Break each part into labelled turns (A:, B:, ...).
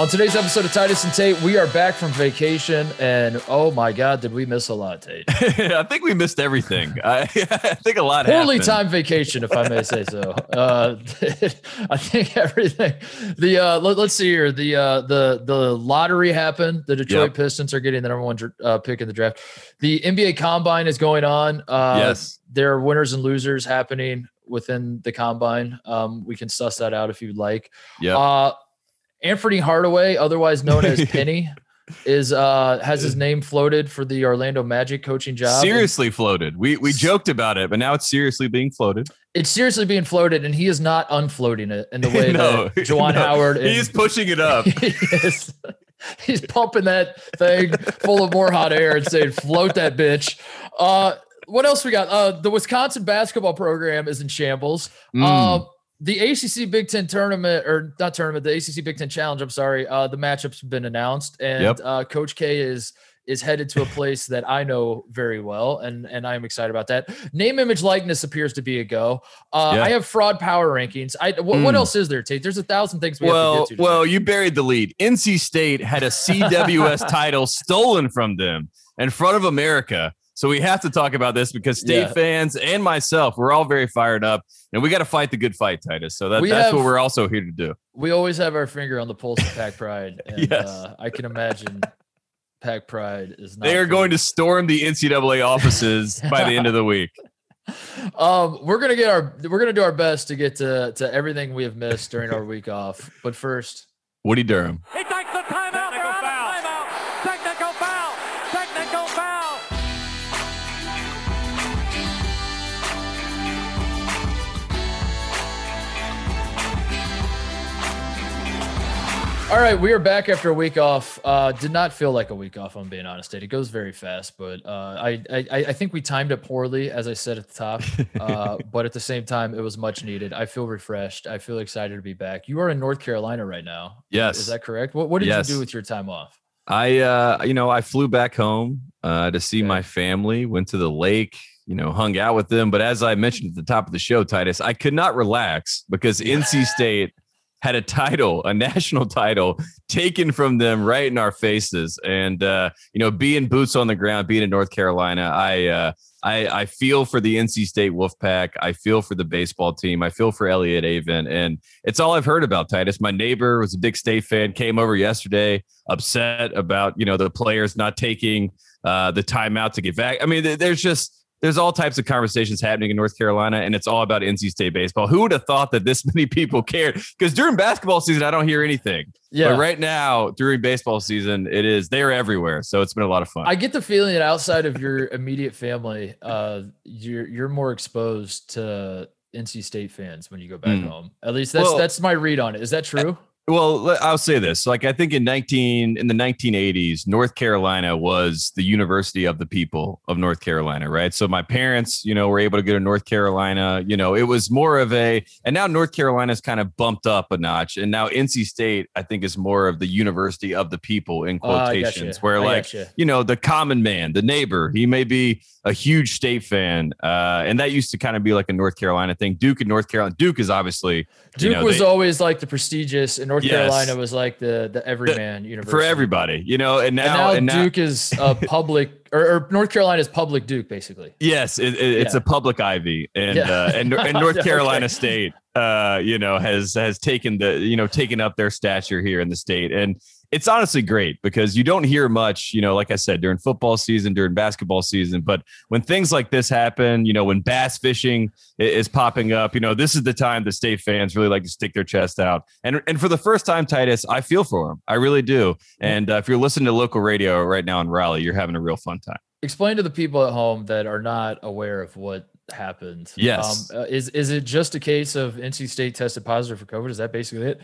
A: On today's episode of Titus and Tate, we are back from vacation, and oh my God, did we miss a lot, Tate?
B: I think we missed everything. I, I think a lot.
A: Poorly timed vacation, if I may say so. Uh, I think everything. The uh, let, us see here. The uh, the the lottery happened. The Detroit
B: Yep.
A: Pistons are getting the number one uh, pick in the draft. The NBA Combine is going on. Uh,
B: Yes.
A: there are winners and losers happening within the combine. Um, we can suss that out if you'd like.
B: Yep.
A: Anthony Hardaway, otherwise known as Penny, is uh has his name floated for the Orlando Magic coaching job.
B: seriously floated. We we joked about it, but now it's seriously being floated.
A: It's seriously being floated, and he is not unfloating it in the way
B: no,
A: that Juwan
B: no.
A: Howard and
B: He's pushing it up.
A: he. He's pumping that thing full of more hot air and saying, "Float that bitch." Uh, what else we got? Uh, the Wisconsin basketball program is in shambles.
B: Mm.
A: Uh, the ACC Big Ten tournament, or not tournament, the ACC Big Ten Challenge. I'm sorry. Uh, the matchups have been announced, and
B: Yep.
A: uh, Coach K is is headed to a place that I know very well, and and I am excited about that. Name, image, likeness appears to be a go. Uh,
B: Yeah.
A: I have fraud power rankings. I what, what
B: Mm.
A: else is there, Tate? There's a thousand things we
B: well,
A: have to get to.
B: well, you buried the lead. NC State had a CWS title stolen from them in front of America. So we have to talk about this because state
A: Yeah.
B: fans and myself, we're all very fired up, and we got to fight the good fight, Titus. So that,
A: We
B: that's what we're also here to do.
A: we always have our finger on the pulse of Pack Pride, and
B: Yes.
A: uh, I can imagine Pack Pride is not.
B: They are going to storm the NCAA offices by the end of the week.
A: Um, we're gonna get our we're gonna do our best to get to to everything we have missed during our week off. But first,
B: Woody Durham.
C: He
A: all right, we are back after a week off. Uh, did not feel like a week off. I'm being honest. It goes very fast, but uh, I, I I think we timed it poorly, as I said at the top. Uh, but at the same time, it was much needed. I feel refreshed. I feel excited to be back. You are in North Carolina right now.
B: Yes.
A: is that correct? What What did
B: Yes.
A: you do with your time off?
B: I, uh, you know, I flew back home uh, to see
A: Okay.
B: my family, went to the lake, you know, hung out with them. But as I mentioned at the top of the show, Titus, I could not relax because NC State had a title, a national title taken from them right in our faces. And, uh, you know, being boots on the ground, being in North Carolina, I, uh, I, I feel for the NC State Wolfpack. I feel for the baseball team. I feel for Elliott Avent. And it's all I've heard about Titus. My neighbor was a big state fan, came over yesterday, upset about, you know, the players not taking uh, the timeout to get back. I mean, there's just, there's all types of conversations happening in North Carolina, and it's all about NC State baseball. Who would have thought that this many people cared? Because during basketball season, I don't hear anything.
A: Yeah,
B: But right now, during baseball season, it is they're everywhere. So it's been a lot of fun.
A: I get the feeling that outside of your immediate family, uh, you're you're more exposed to NC State fans when you go back
B: Mm.
A: home. At least that's
B: Well-
A: that's my read on it. Is that true?
B: Well, I'll say this. Like I think in 19 in the 1980s, North Carolina was the university of the people of North Carolina, right? So my parents, you know, were able to go to North Carolina, you know, it was more of a and now North Carolina's kind of bumped up a notch and now NC State I think is more of the university of the people in
A: Uh,
B: quotations
A: gotcha.
B: where like
A: gotcha.
B: you know the common man the neighbor he may be a huge state fan uh, and that used to kind of be like a north carolina thing duke and north carolina duke is obviously you
A: Duke
B: know,
A: was
B: they-
A: always like the prestigious, and North
B: Yes.
A: Carolina was like the the everyman university
B: for everybody you know and now,
A: And now,
B: and now
A: Duke is a public, or, or North Carolina's public Duke, basically.
B: yes it, it- it's
A: Yeah.
B: a public ivy and
A: Yeah.
B: uh, and, and north
A: Okay.
B: carolina state uh you know has has taken the you know taken up their stature here in the state and it's honestly great because you don't hear much, you know, like I said, during football season, during basketball season. But when things like this happen, you know, when bass fishing is popping up, you know, this is the time the state fans really like to stick their chest out. And and for the first time, Titus, I feel for them. I really do. And uh, if you're listening to local radio right now in Raleigh, you're having a real fun time.
A: Explain to the people at home that are not aware of what happened.
B: Yes.
A: Um, uh, is is it just a case of NC State tested positive for COVID? Is that basically it?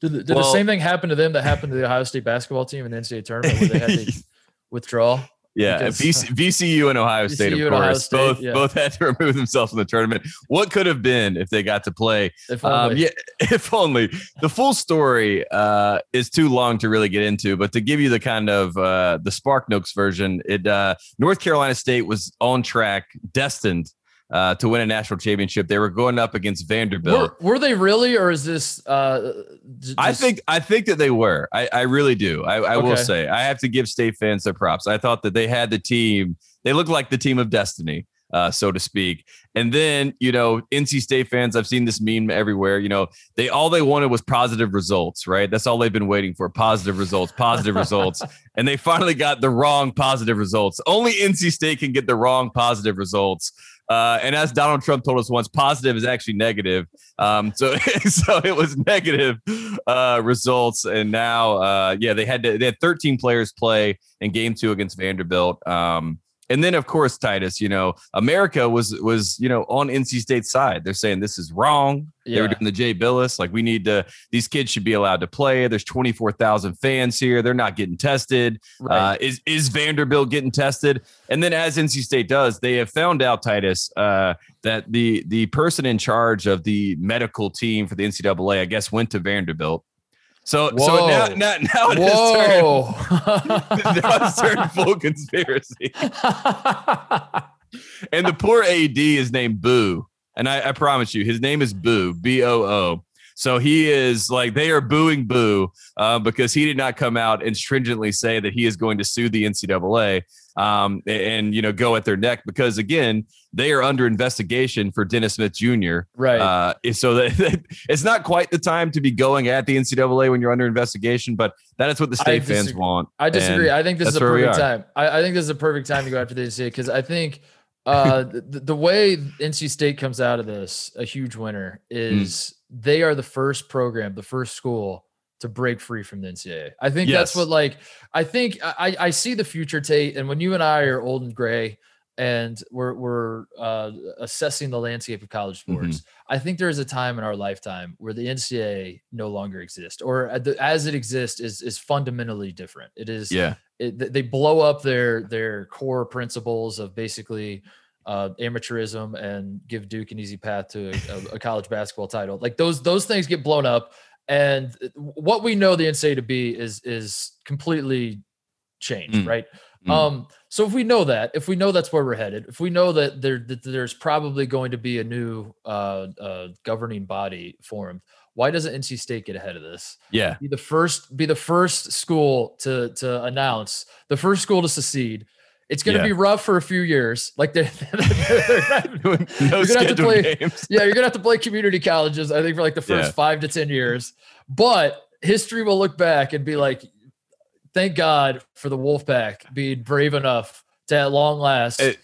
A: Did, the, did the same thing happen to them that happened to the Ohio State basketball team in the NCAA tournament where they had to withdraw?
B: Yeah,
A: Because-
B: VC, VCU and Ohio State,
A: VCU
B: of course,
A: State,
B: both
A: yeah.
B: both had to remove themselves from the tournament. What could have been if they got to play
A: If
B: Um,
A: only.
B: yeah, if only the full story uh, is too long to really get into, but to give you the kind of uh, the Spark Notes version, it uh, North Carolina State was on track, destined uh, to win a national championship. They were going up against Vanderbilt.
A: Were, were they really, or is this? Uh, j-
B: I
A: just-
B: think I think that they were. I, I really do. I, I will
A: Okay.
B: say I have to give state fans their props. I thought that they had the team. They looked like the team of destiny, uh, so to speak. And then you know, NC State fans. I've seen this meme everywhere. You know, they all they wanted was positive results. Right. That's all they've been waiting for. Positive results. Positive results. And they finally got the wrong positive results. Only NC State can get the wrong positive results. Uh, and as Donald Trump told us once, positive is actually negative. Um, so, so it was negative uh, results, and now, uh, yeah, they had to, they had 13 players play in Game Two against Vanderbilt. Um, and then, of course, Titus, you know, America was was you know on NC State's side. They're saying this is wrong. They were doing the Jay Bilas, like we need to. These kids should be allowed to play. There's 24,000 fans here. They're not getting tested.
A: Right.
B: Uh, is is Vanderbilt getting tested? And then, as NC State does, they have found out Titus uh, that the the person in charge of the medical team for the NCAA, I guess, went to Vanderbilt. So so now now, now it has turned now it's turned full conspiracy. And the poor AD is named Boo. And I, I promise you, his name is Boo, B O O. So he is like, they are booing Boo uh, because he did not come out and stringently say that he is going to sue the NCAA um, and, you know, go at their neck because, again, they are under investigation for Dennis Smith Jr.
A: right.
B: Uh, so that, it's not quite the time to be going at the NCAA when you're under investigation, but that is what the state fans want.
A: I disagree. I think this is a
B: that's where we
A: perfect time. I, I think this is a perfect time to go after the NC because I think uh, the, the way NC State comes out of this, a huge winner,
B: Mm.
A: is they are the first program, the first school to break free from the NCAA. I think that's what like I think I, I see the future Tate, and when you and I are old and gray and we're we're uh, assessing the landscape of college
B: Mm-hmm.
A: sports, I think there is a time in our lifetime where the NCAA no longer exists, or the- as it exists is is fundamentally different. It is
B: yeah.
A: it, they blow up their their core principles of basically uh, amateurism and give Duke an easy path to a, a college basketball title. Like those those things get blown up, and what we know the NCAA to be is is completely changed,
B: Mm.
A: right?
B: Mm.
A: Um, so if we know that, if we know that's where we're headed, if we know that there that there's probably going to be a new uh, uh, governing body formed, why doesn't NC State get ahead of this?
B: Yeah.
A: be the first be the first school to to announce the first school to secede it's going to
B: Yeah.
A: be rough for a few years like they're, they're not-
B: no
A: You're gonna have to play-
B: games.
A: yeah you're going to have to play community colleges i think for like the first
B: Yeah.
A: five to ten years but history will look back and be like thank god for the wolfpack being brave enough to at long last
B: It-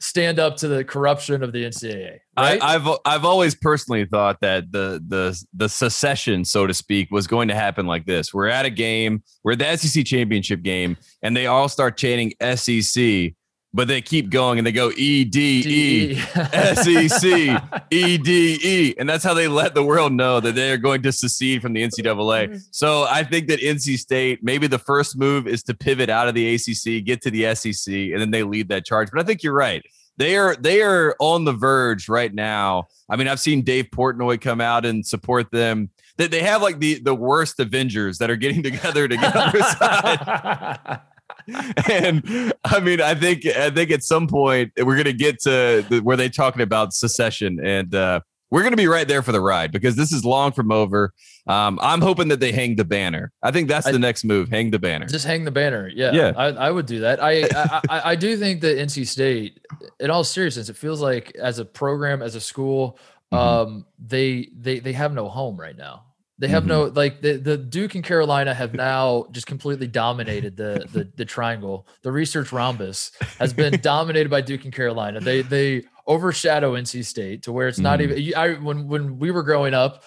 A: stand up to the corruption of the ncaa right
B: I, I've I've always personally thought that the the the secession, so to speak, was going to happen like this. We're at a game, we're at the SEC championship game, and they all start chanting SEC, but they keep going and they go E D E.
A: DE.
B: SEC, E D E. And that's how they let the world know that they are going to secede from the NCAA. So I think that NC State, maybe the first move is to pivot out of the ACC, get to the SEC, and then they lead that charge. But I think you're right. They are they are on the verge right now. I mean, I've seen Dave Portnoy come out and support them. That they have like the the worst Avengers that are getting together to get on their side and I mean, I think I think at some point we're gonna get to the, where they talking about secession, and uh, we're gonna be right there for the ride because this is long from over. Um, I'm hoping that they hang the banner. I think that's
A: I-
B: the next move: hang the banner.
A: Just hang the banner. Yeah.
B: Yeah.
A: I, I would do that. I, I, I do think that NC State, in all seriousness, it feels like as a program, as a school,
B: Mhm.
A: um, they they they have no home right now. They have
B: Mhm.
A: no like the, the Duke and Carolina have now just completely dominated the, the the triangle. The research rhombus has been dominated by Duke and Carolina. They they overshadow NC State to where it's not
B: Mhm.
A: even. I when when we were growing up,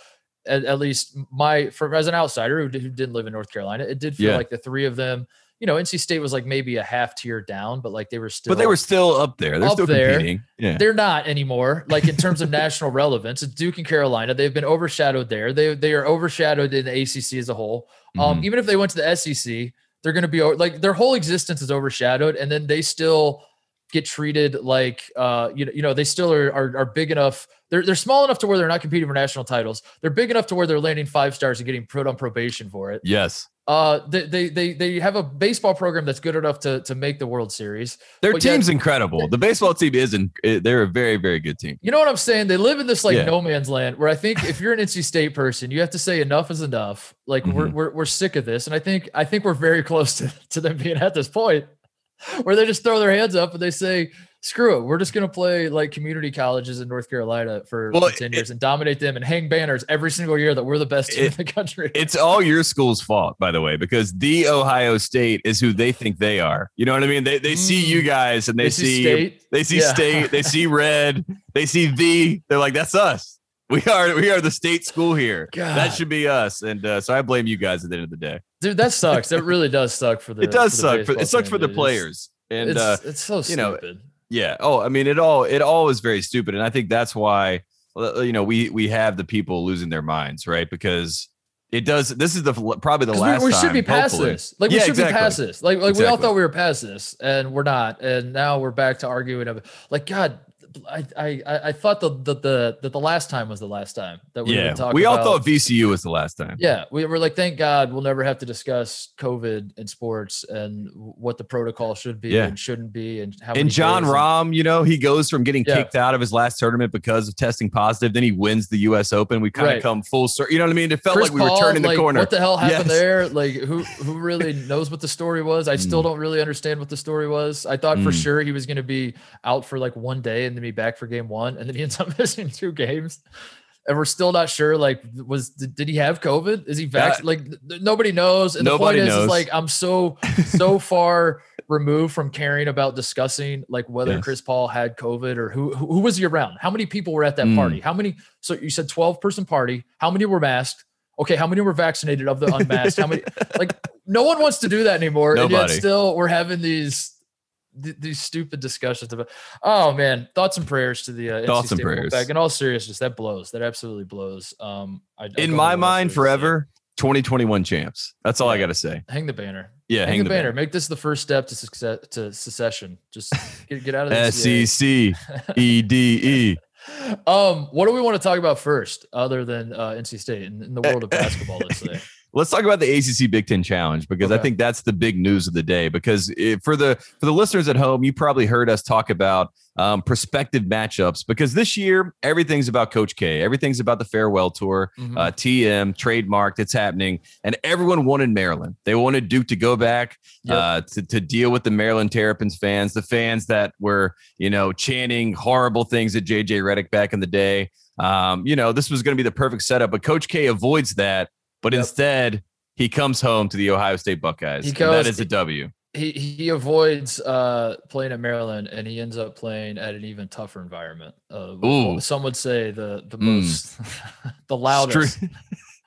A: at, at least my for as an outsider who, who didn't live in North Carolina, it did feel
B: Yeah.
A: like the three of them. You know, NC State was like maybe a half tier down, but like they were still.
B: but they were still up there. They're
A: Up
B: still
A: there.
B: competing. Yeah.
A: They're not anymore. Like in terms of national relevance, it's Duke and Carolina. They've been overshadowed there. They they are overshadowed in the ACC as a whole. Um,
B: Mhm.
A: even if they went to the SEC, they're going to be like their whole existence is overshadowed, and then they still get treated like uh you know you know they still are, are are big enough they're they're small enough to where they're not competing for national titles they're big enough to where they're landing five stars and getting put on probation for it
B: Yes.
A: uh they they they, they have a baseball program that's good enough to to make the world series
B: Their
A: But yet-
B: team's incredible. The baseball team isn't. They're a very, very good team.
A: you know what i'm saying they live in this like
B: Yeah.
A: no man's land where i think if you're an nc state person you have to say enough is enough like we're,
B: Mhm.
A: we're we're sick of this and i think i think we're very close to, to them being at this point where they just throw their hands up and they say screw it we're just going to play like community colleges in north carolina for,
B: Well,
A: for 10
B: it-
A: years and dominate them and hang banners every single year that we're the best team
B: It-
A: in the country
B: It's all your school's fault, by the way, because the Ohio State is who they think they are. You know what I mean? They they see you
A: Mm.
B: guys and they,
A: They
B: see,
A: state
B: they see
A: Yeah.
B: state, they see red, they see the. They're like, that's us. We are we are the state school here. That should be us. And uh, so I blame you guys at the end of the day.
A: dude that sucks that really does suck for the
B: it does
A: for the
B: suck. For, it sucks
A: team,
B: for the
A: dude. It's-
B: players. And
A: it's,
B: uh,
A: it's so
B: you know, Yeah. Oh, I mean, it all it all is very stupid, and I think that's why uh, you know we we have the people losing their minds, right? Because it does. This is the probably the last.
A: we, we should
B: time,
A: be past
B: hopefully.
A: this. Like
B: Yeah,
A: we should
B: exactly.
A: be past this. Like like we all thought we were past this, and we're not. And now we're back to arguing of it. Like God, I I I thought the the the that the last time was the last time that we
B: Yeah, we all
A: about-
B: thought VCU was the last time.
A: Yeah, we were like, thank God we'll never have to discuss COVID and sports and what the protocol should be
B: Yeah.
A: and shouldn't be and how.
B: And
A: Jon
B: Rahm, you know, he goes from getting
A: Yeah.
B: kicked out of his last tournament because of testing positive. Then he wins the U.S. Open. We kind of come full circle. You know what I mean? It felt
A: Chris
B: like we were
A: Paul,
B: turning the
A: like,
B: corner.
A: What the hell happened
B: Yes.
A: there? Like, who who really knows what the story was? I still
B: Mm.
A: don't really understand what the story was. I thought for
B: Mm.
A: sure he was going to be out for like one day and then be back for game one, and then he ends up missing two games. And we're still not sure. Like, was did, did he have COVID? Is he vaccinated? like, th- nobody knows. And
B: Nobody
A: the point is,
B: knows.
A: is, like, I'm so so far removed from caring about discussing like whether
B: Yes.
A: Chris Paul had COVID or who who was he around? How many people were at that
B: Mm.
A: party? How many? So you said 12 person party. How many were masked? Okay, how many were vaccinated of the unmasked? How many? Like, no one wants to do that anymore. And
B: Nobody.
A: yet still, we're having these th- these stupid discussions about. Oh man, thoughts and prayers to the uh,
B: Thoughts and prayers.
A: Wolfpack. In all seriousness, that blows. That absolutely blows. Um, I, I
B: In my mind, forever 2021 champs. That's all I got to say.
A: Hang the banner.
B: Yeah,
A: hang, the, banner. Make this the first step to success to secession. Just get, get out of the
B: S. E C E D E.
A: Um, what do we want to talk about first, other than uh, NC State in, in the world of basketball? Let's say.
B: Let's talk about the ACC Big Ten Challenge because I think that's the big news of the day. Because it, for the for the listeners at home, you probably heard us talk about um, prospective matchups. Because this year, everything's about Coach K. Everything's about the farewell tour.
A: Mhm.
B: Uh, TM trademarked. It's happening, and everyone wanted Maryland. They wanted Duke to go back
A: Yep.
B: uh, to to deal with the Maryland Terrapins fans, the fans that were you know chanting horrible things at JJ Redick back in the day. Um, you know, this was going to be the perfect setup, but Coach K avoids that. But
A: Yep.
B: instead, he comes home to the Ohio State Buckeyes.
A: He
B: and
A: goes-
B: that is a W.
A: he he avoids uh playing at Maryland and he ends up playing at an even tougher environment. Uh,
B: Ooh.
A: some would say the the
B: Mm.
A: most the loudest,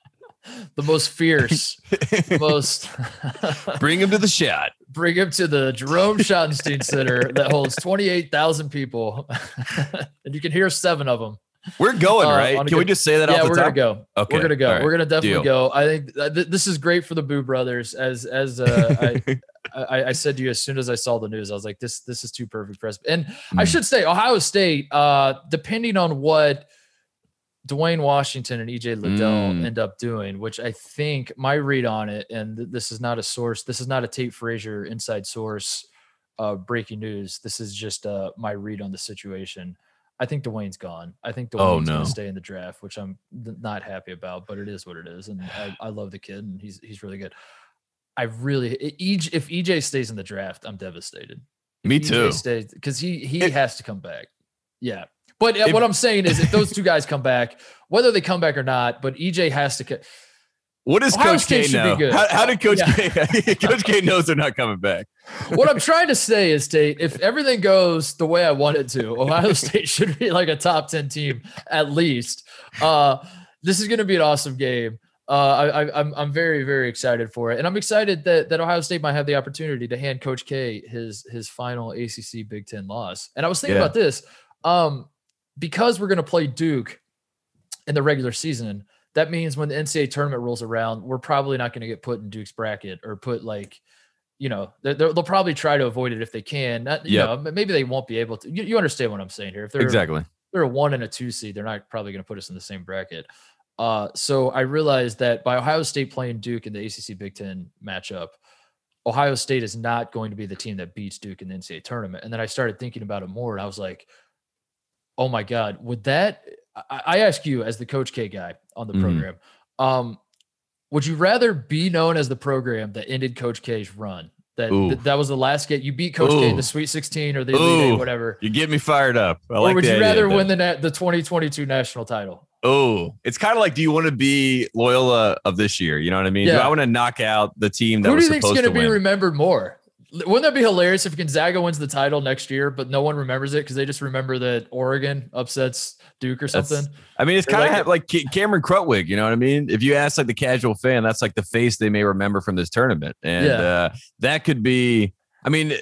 A: the most fierce, the most
B: Bring him to the shot.
A: bring him to the Jerome Schottenstein Center that holds 28,000 people and you can hear seven of them.
B: We're going,
A: Uh,
B: right? Can we just say that
A: yeah, we're
B: top?
A: gonna go.
B: Okay.
A: We're gonna go.
B: right.
A: We're gonna definitely
B: Deal.
A: go. I think th- this is great for the Boo Brothers. As as uh, I, I I said to you as soon as I saw the news, I was like, this this is too perfect for us. And I
B: Mm.
A: should say, Ohio State, uh, depending on what Duane Washington and EJ Liddell
B: Mm.
A: end up doing, which I think my read on it, and th- this is not a source, this is not a Tate Frazier inside source uh, breaking news. This is just uh, my read on the situation. I think Duane's gone. I think Duane's
B: Oh,
A: going to stay in the draft, which I'm not happy about, but it is what it is. And I, I love the kid, and he's he's really good. I really, EJ, if EJ stays in the draft, I'm devastated. If
B: Me too.
A: Because he he
B: If-
A: has to come back. Yeah, but uh,
B: If-
A: what I'm saying is, if those two guys come back, whether they come back or not, but EJ has to.
B: What does
A: Ohio
B: Coach
A: State
B: K know? How, how did Coach
A: Yeah.
B: K? Coach K knows they're not coming back.
A: what I'm trying to say is, Tate, if everything goes the way I want it to, Ohio State should be like a top 10 team at least. Uh, this is going to be an awesome game. Uh, I, I, I'm, I'm very, very excited for it. And I'm excited that, that Ohio State might have the opportunity to hand Coach K his, his final ACC Big Ten loss. And I was thinking
B: Yeah.
A: about this um, because we're going to play Duke in the regular season. That means when the NCAA tournament rolls around, we're probably not going to get put in Duke's bracket or put like, you know, they're, they're- they'll probably try to avoid it if they can. Not, you
B: Yep.
A: know, maybe they won't be able to. You, you understand what I'm saying here? If they're
B: Exactly.
A: they're a one and a two seed, they're not probably going to put us in the same bracket. Uh, so I realized that by Ohio State playing Duke in the ACC Big Ten matchup, Ohio State is not going to be the team that beats Duke in the NCAA tournament. And then I started thinking about it more, and I was like, "Oh my God, would that?" I, I ask you as the Coach K guy on the
B: Mhm.
A: program, um, would you rather be known as the program that ended Coach K's run? That
B: Ooh.
A: that, was the last get you beat Coach K in the Sweet 16 or the Elite Eight, whatever.
B: You get me fired up. I
A: or
B: like
A: would you rather win the na- the 2022 national title?
B: Oh, it's kind of like, do you want to be Loyola of this year? You know what I mean? Do I want to knock out the team that
A: Who do
B: was
A: you think's
B: supposed
A: going
B: to
A: be remembered more? Wouldn't that be hilarious if Gonzaga wins the title next year, but no one remembers it because they just remember that Oregon upsets Duke or
B: That's-
A: something?
B: I mean, it's kind of
A: like-
B: like, Cameron Krutwig. You know what I mean? If you ask like the casual fan, that's like the face they may remember from this tournament, and
A: Yeah.
B: uh, that could be. I mean,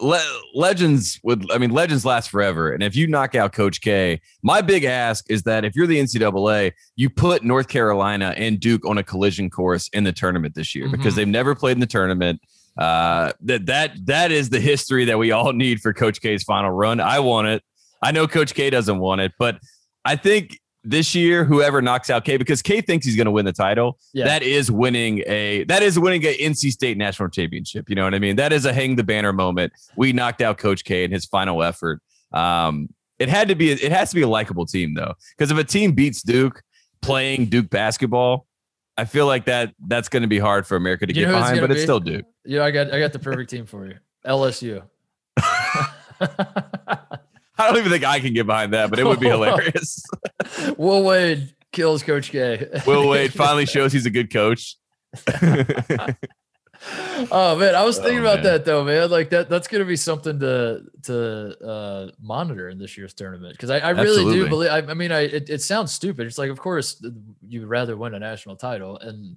B: le- legends would. I mean, legends last forever. And if you knock out Coach K, my big ask is that if you're the NCAA, you put North Carolina and Duke on a collision course in the tournament this year because
A: Mhm.
B: they've never played in the tournament. Uh, that that that is the history that we all need for Coach K's final run. I want it. I know Coach K doesn't want it, but I think this year, whoever knocks out K, because K thinks he's going to win the title,
A: Yeah.
B: that is winning a that is winning a NC State national championship. You know what I mean? That is a hang the banner moment. We knocked out Coach K in his final effort. Um, it had to be it has to be a likable team though, because if a team beats Duke playing Duke basketball, I feel like that that's going to be hard for America to
A: You
B: get
A: know who it's
B: behind, but it's still Duke.
A: Yeah, I got I got the perfect team for you. LSU.
B: I don't even think I can get behind that, but it would be hilarious.
A: Will Wade kills Coach K.
B: Will Wade finally shows he's a good coach.
A: oh man, I was thinking
B: Oh,
A: about
B: man.
A: that though, man. Like that that's gonna be something to to uh monitor in this year's tournament. Cause I, I really do believe I, I mean I it, it sounds stupid. It's like of course you'd rather win a national title and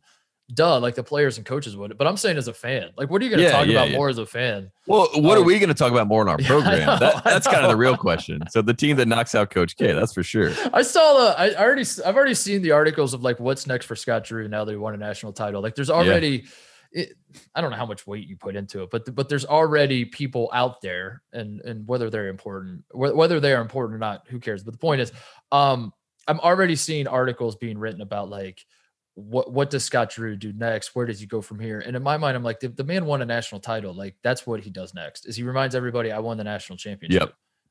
A: duh, like the players and coaches would. But I'm saying as a fan, like what are you gonna
B: Yeah,
A: talk
B: yeah,
A: about
B: yeah.
A: more as a fan?
B: Well, what are
A: Oh.
B: we going to talk about more in our program?
A: know,
B: that, that's kind of the real question. So the team that knocks out Coach K, that's for sure.
A: I saw the I already I've already seen the articles of like what's next for Scott Drew now that he won a national title. Like there's already it, I don't know how much weight you put into it, but but there's already people out there and and whether they're important wh- whether they are important or not, who cares? But the point is um I'm already seeing articles being written about like what what does Scott Drew do next? Where does he go from here? And in my mind, I'm like, the, the man won a national title. Like that's what he does next. Is he reminds everybody, I won the national championship.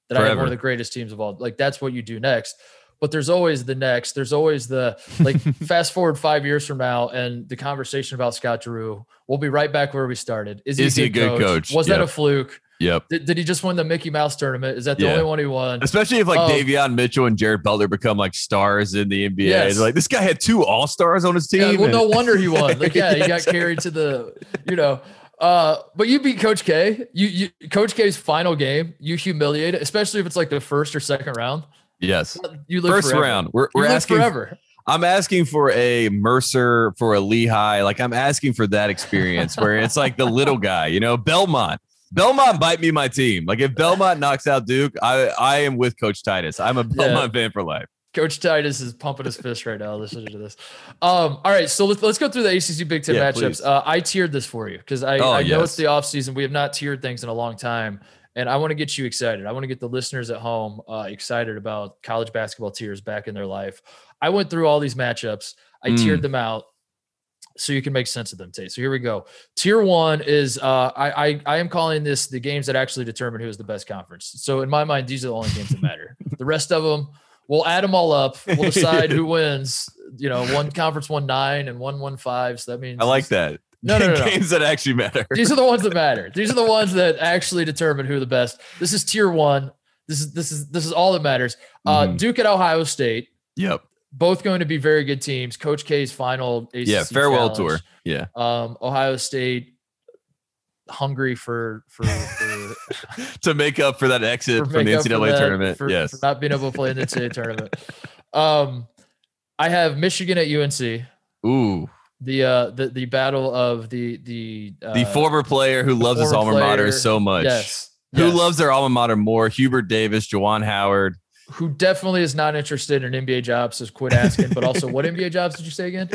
A: That I have one of the greatest teams of all. Like that's what you do next. But there's always the next. There's always the like. fast forward five years from now, and the conversation about Scott Drew. We'll be right back where we started. Is he,
B: Is he a good coach?
A: Was that a fluke?
B: Yep.
A: Did, did he just win the Mickey Mouse tournament? Is that the
B: Yeah.
A: only one he won?
B: Especially if like
A: Oh.
B: Davion Mitchell and Jared Butler become like stars in the NBA.
A: Yes.
B: Like this guy had two All Stars on his team.
A: Yeah, well,
B: and-
A: no wonder he won. Like, yeah, he got carried to the, you know. Uh, but you beat Coach K. You, you Coach K's final game. You humiliate it, especially if it's like the first or second round.
B: Yes.
A: You live
B: First
A: forever.
B: round. We're, we're asking.
A: forever.
B: I'm asking for a Mercer, for a Lehigh. Like I'm asking for that experience where it's like the little guy, you know, Belmont. Belmont might be my team. Like if Belmont knocks out Duke, I I am with Coach Titus. I'm a Belmont fan for life.
A: Coach Titus is pumping his fist right now listening to this. Um, all right, so let's, let's go through the ACC Big Ten
B: Yeah,
A: matchups. Uh, I tiered this for you because I,
B: Oh,
A: I know it's the off season. We have not tiered things in a long time, and I want to get you excited. I want to get the listeners at home uh, excited about college basketball tiers back in their life. I went through all these matchups. I
B: Mm.
A: tiered them out so you can make sense of them, Tate. So here we go. Tier one is uh, I, I I am calling this the games that actually determine who is the best conference. So in my mind, these are the only games that matter. the rest of them, we'll add them all up. We'll decide who wins. You know, one conference won nine and one won five. So that means
B: I like that.
A: No, no, no, no.
B: Games that actually matter.
A: These are the ones that matter. These are the ones that actually determine who the best. This is tier one. This is this is this is all that matters. Uh,
B: Mhm.
A: Duke at Ohio State,
B: Yep.
A: both going to be very good teams. Coach K's final ACC
B: Yeah. Farewell
A: challenge.
B: tour. Yeah.
A: Um, Ohio State hungry for for, for,
B: to make up for that exit from the
A: up for
B: NCAA
A: that,
B: tournament.
A: for,
B: yes.
A: for not being able to play in the NCAA tournament. Um, I have Michigan at UNC.
B: Ooh.
A: The uh the the battle of the the uh,
B: The former player who loves his alma mater so much.
A: Yes.
B: Who
A: yes.
B: loves their alma mater more? Hubert Davis, Juwan Howard.
A: who definitely is not interested in NBA jobs, so quit asking. But also, what NBA jobs did you say again?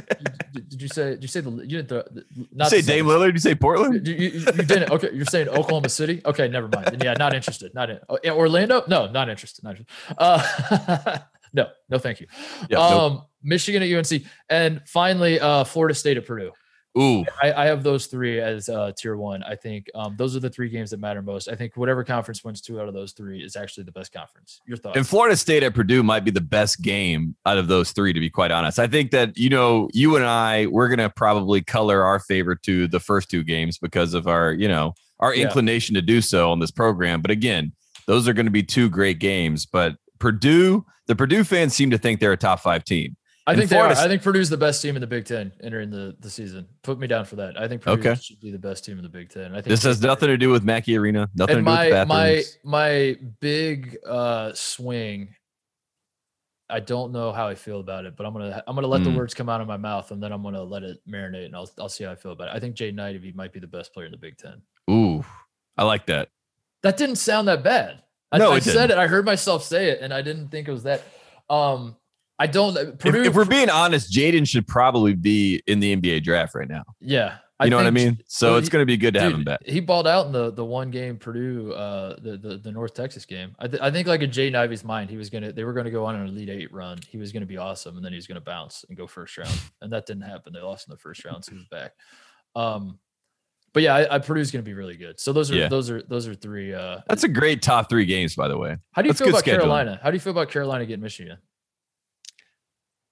A: Did, did you say? Did you say the? You didn't. The- not
B: say
A: the
B: Dame. Lillard? You say Portland?
A: You, you, you didn't. Okay, you're saying Oklahoma City. Okay, never mind. Then yeah, not interested. Not in oh, Orlando. No, not interested. Not interested. Uh, no, no, thank you.
B: Yeah,
A: um,
B: nope.
A: Michigan at UNC, and finally, uh, Florida State at Purdue.
B: Ooh,
A: I, I have those three as uh, tier one. I think um, those are the three games that matter most. I think whatever conference wins two out of those three is actually the best conference. Your thoughts?
B: and Florida State at Purdue might be the best game out of those three, to be quite honest. I think that, you know, you and I, we're going to probably color our favorite to the first two games because of our, you know, our
A: Yeah.
B: inclination to do so on this program. But again, those are going to be two great games. But Purdue, the Purdue fans seem to think they're a top five team.
A: I think they are. I think Purdue's the best team in the Big Ten entering the, the season. Put me down for that. I think Purdue
B: Okay.
A: should be the best team in the Big Ten. I think
B: This has nothing to do with Mackey Arena, nothing
A: and
B: to do
A: my
B: with
A: my
B: bathrooms.
A: my big uh swing i don't know how i feel about it but i'm gonna i'm gonna let the
B: Mm.
A: words come out of my mouth and then i'm gonna let it marinate and i'll, I'll see how i feel about it i think Jaden Ivey might be the best player in the big ten
B: Ooh, I like that.
A: that didn't sound that bad i,
B: No,
A: I
B: it
A: said
B: didn't.
A: it i heard myself say it and i didn't think it was that um i don't
B: If,
A: Purdue,
B: if we're being honest, Jaden should probably be in the NBA draft right now.
A: yeah
B: You know what I mean? So
A: well,
B: it's going to be good to have him back.
A: He balled out in the the one game Purdue, uh, the the, the North Texas game. I, th- I think like in Jaden Ivey's mind, he was gonna they were gonna go on an Elite Eight run. He was gonna be awesome, and then he was gonna bounce and go first round, and that didn't happen. They lost in the first round, so he was back. Um, but yeah, I, I Purdue's gonna be really good. So those are
B: Yeah.
A: those are those are three. Uh,
B: That's a great top three games, by the way.
A: how do you
B: that's
A: feel about
B: scheduling.
A: Carolina? How do you feel about Carolina getting Michigan?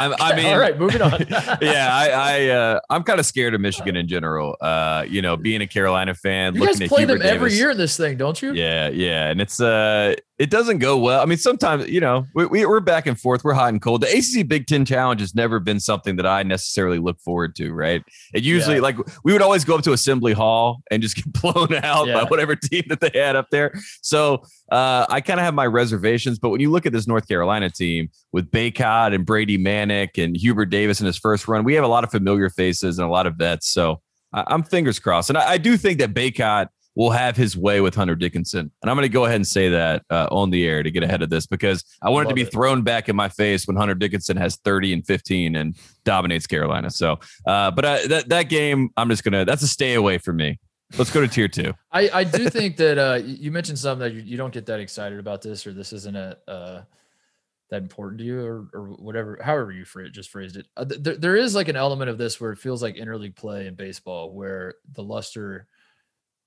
B: I, I mean,
A: all right, moving on.
B: yeah, I, I uh, I'm kind of scared of Michigan in general. Uh, you know, being a Carolina fan,
A: you
B: looking
A: guys play them every year in this thing, don't you?
B: Yeah, yeah, and it's uh, it doesn't go well. I mean, sometimes you know we, we we're back and forth. We're hot and cold. The ACC Big Ten Challenge has never been something that I necessarily look forward to. Right? It usually
A: Yeah.
B: like we would always go up to Assembly Hall and just get blown out by whatever team that they had up there. So uh, I kind of have my reservations. But when you look at this North Carolina team with Bacot and Brady And Hubert Davis in his first run, we have a lot of familiar faces and a lot of vets. So I, I'm fingers crossed, and I, I do think that Bacot will have his way with Hunter Dickinson. And I'm going to go ahead and say that uh, on the air to get ahead of this because I want it to be
A: it.
B: thrown back in my face when Hunter Dickinson has 30 and 15 and dominates Carolina. So, uh, but I, that that game, I'm just gonna that's a stay away for me. Let's go to tier two.
A: I, I do think that uh, you mentioned something that you, you don't get that excited about this, or this isn't a, uh, that important to you, or, or whatever, however you phrase, just phrased it. Uh, th- there, there is like an element of this where it feels like interleague play in baseball, where the luster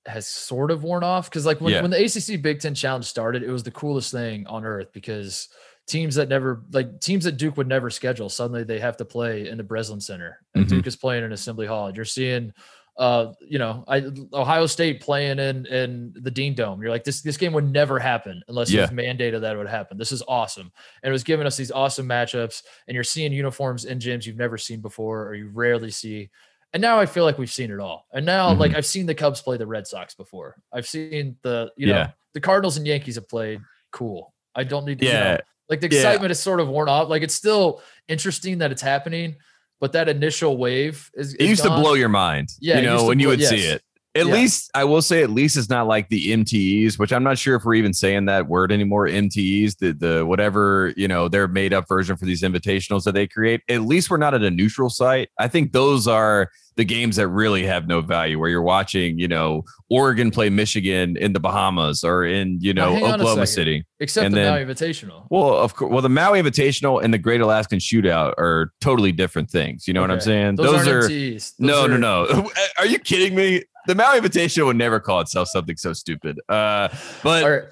A: has sort of worn off. Because like when,
B: Yeah.
A: when the ACC Big Ten Challenge started, it was the coolest thing on earth because teams that never like teams that Duke would never schedule suddenly they have to play in the Breslin Center, and
B: Mhm.
A: Duke is playing in Assembly Hall. And you're seeing uh, you know, I Ohio State playing in in the Dean Dome. You're like, this this game would never happen unless
B: Yeah.
A: it was mandated that it would happen. This is awesome, and it was giving us these awesome matchups. And you're seeing uniforms in gyms you've never seen before, or you rarely see. And now I feel like we've seen it all. And now,
B: Mm-hmm.
A: like I've seen the Cubs play the Red Sox before. I've seen the you know
B: Yeah.
A: the Cardinals and Yankees have played. Cool. I don't need to. you know,
B: Yeah.
A: like the
B: Yeah.
A: excitement is sort of worn off. Like it's still interesting that it's happening, but that initial wave is—it
B: used
A: gone.
B: to blow your mind.
A: Yeah,
B: you know,
A: to
B: when you would see it. At
A: Yeah.
B: least I will say, at least it's not like the MTEs, which I'm not sure if we're even saying that word anymore. MTEs, the the whatever you know, their made up version for these invitationals that they create. At least we're not at a neutral site. I think those are the games that really have no value, where you're watching, you know, Oregon play Michigan in the Bahamas or in you know
A: a
B: Oklahoma. City.
A: except
B: and
A: the
B: then-
A: Maui Invitational.
B: Well, of course. Well, the Maui Invitational and the Great Alaskan Shootout are totally different things. You know what I'm saying?
A: Those, aren't
B: are
A: MTs. Those
B: no, no, no. Are you kidding me? The Maui Invitational would never call itself something so stupid. Uh, but
A: right.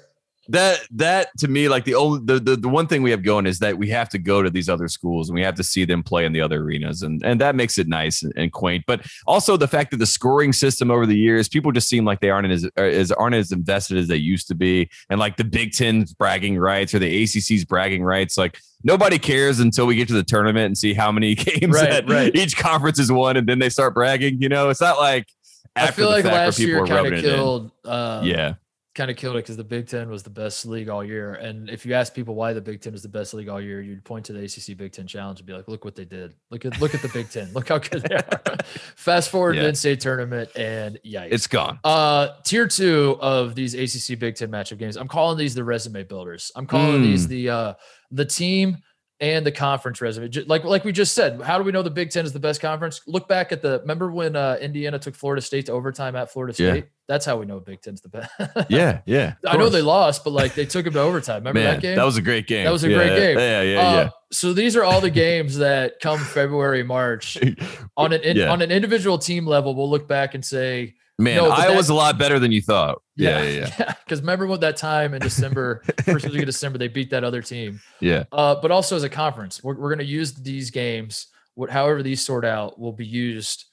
B: that that to me, like the only the, the the one thing we have going is that we have to go to these other schools and we have to see them play in the other arenas, and and that makes it nice and, and quaint. But also the fact that the scoring system over the years, people just seem like they aren't as as aren't as invested as they used to be, and like the Big Ten's bragging rights or the ACC's bragging rights, like. Nobody cares until we get to the tournament and see how many games
A: Right,
B: that
A: right.
B: each conference has won, and then they start bragging. You know, it's not like
A: I feel like last year kind of killed. Um,
B: Yeah,
A: kind of killed it because the Big Ten was the best league all year. And if you ask people why the Big Ten is the best league all year, you'd point to the ACC Big Ten Challenge and be like, "Look what they did! Look at look at the Big Ten! Look how good they are!" Fast forward
B: Yeah.
A: to state tournament, and yikes!
B: It's gone.
A: Uh, tier two of these ACC Big Ten matchup games. I'm calling these the resume builders. I'm calling these
B: Mm.
A: the uh the team and the conference resume. Like like we just said, how do we know the Big Ten is the best conference? Look back at the remember when uh, Indiana took Florida State to overtime at Florida
B: Yeah.
A: State. That's how we know Big Ten's the best.
B: Yeah, yeah.
A: I know they lost, but like they took him to overtime. Remember
B: Man,
A: that game?
B: That was a great game.
A: That was a
B: Yeah,
A: great
B: yeah,
A: game.
B: Yeah, yeah,
A: Uh,
B: yeah.
A: So these are all the games that come February, March on an in,
B: Yeah.
A: on an individual team level. We'll look back and say,
B: Man,
A: no,
B: Iowa's
A: that-
B: a lot better than you thought. Yeah, yeah, yeah.
A: Because remember what that time in December, first week of December, they beat that other team.
B: Yeah.
A: Uh, but also as a conference, we're, we're going to use these games, what, however these sort out, will be used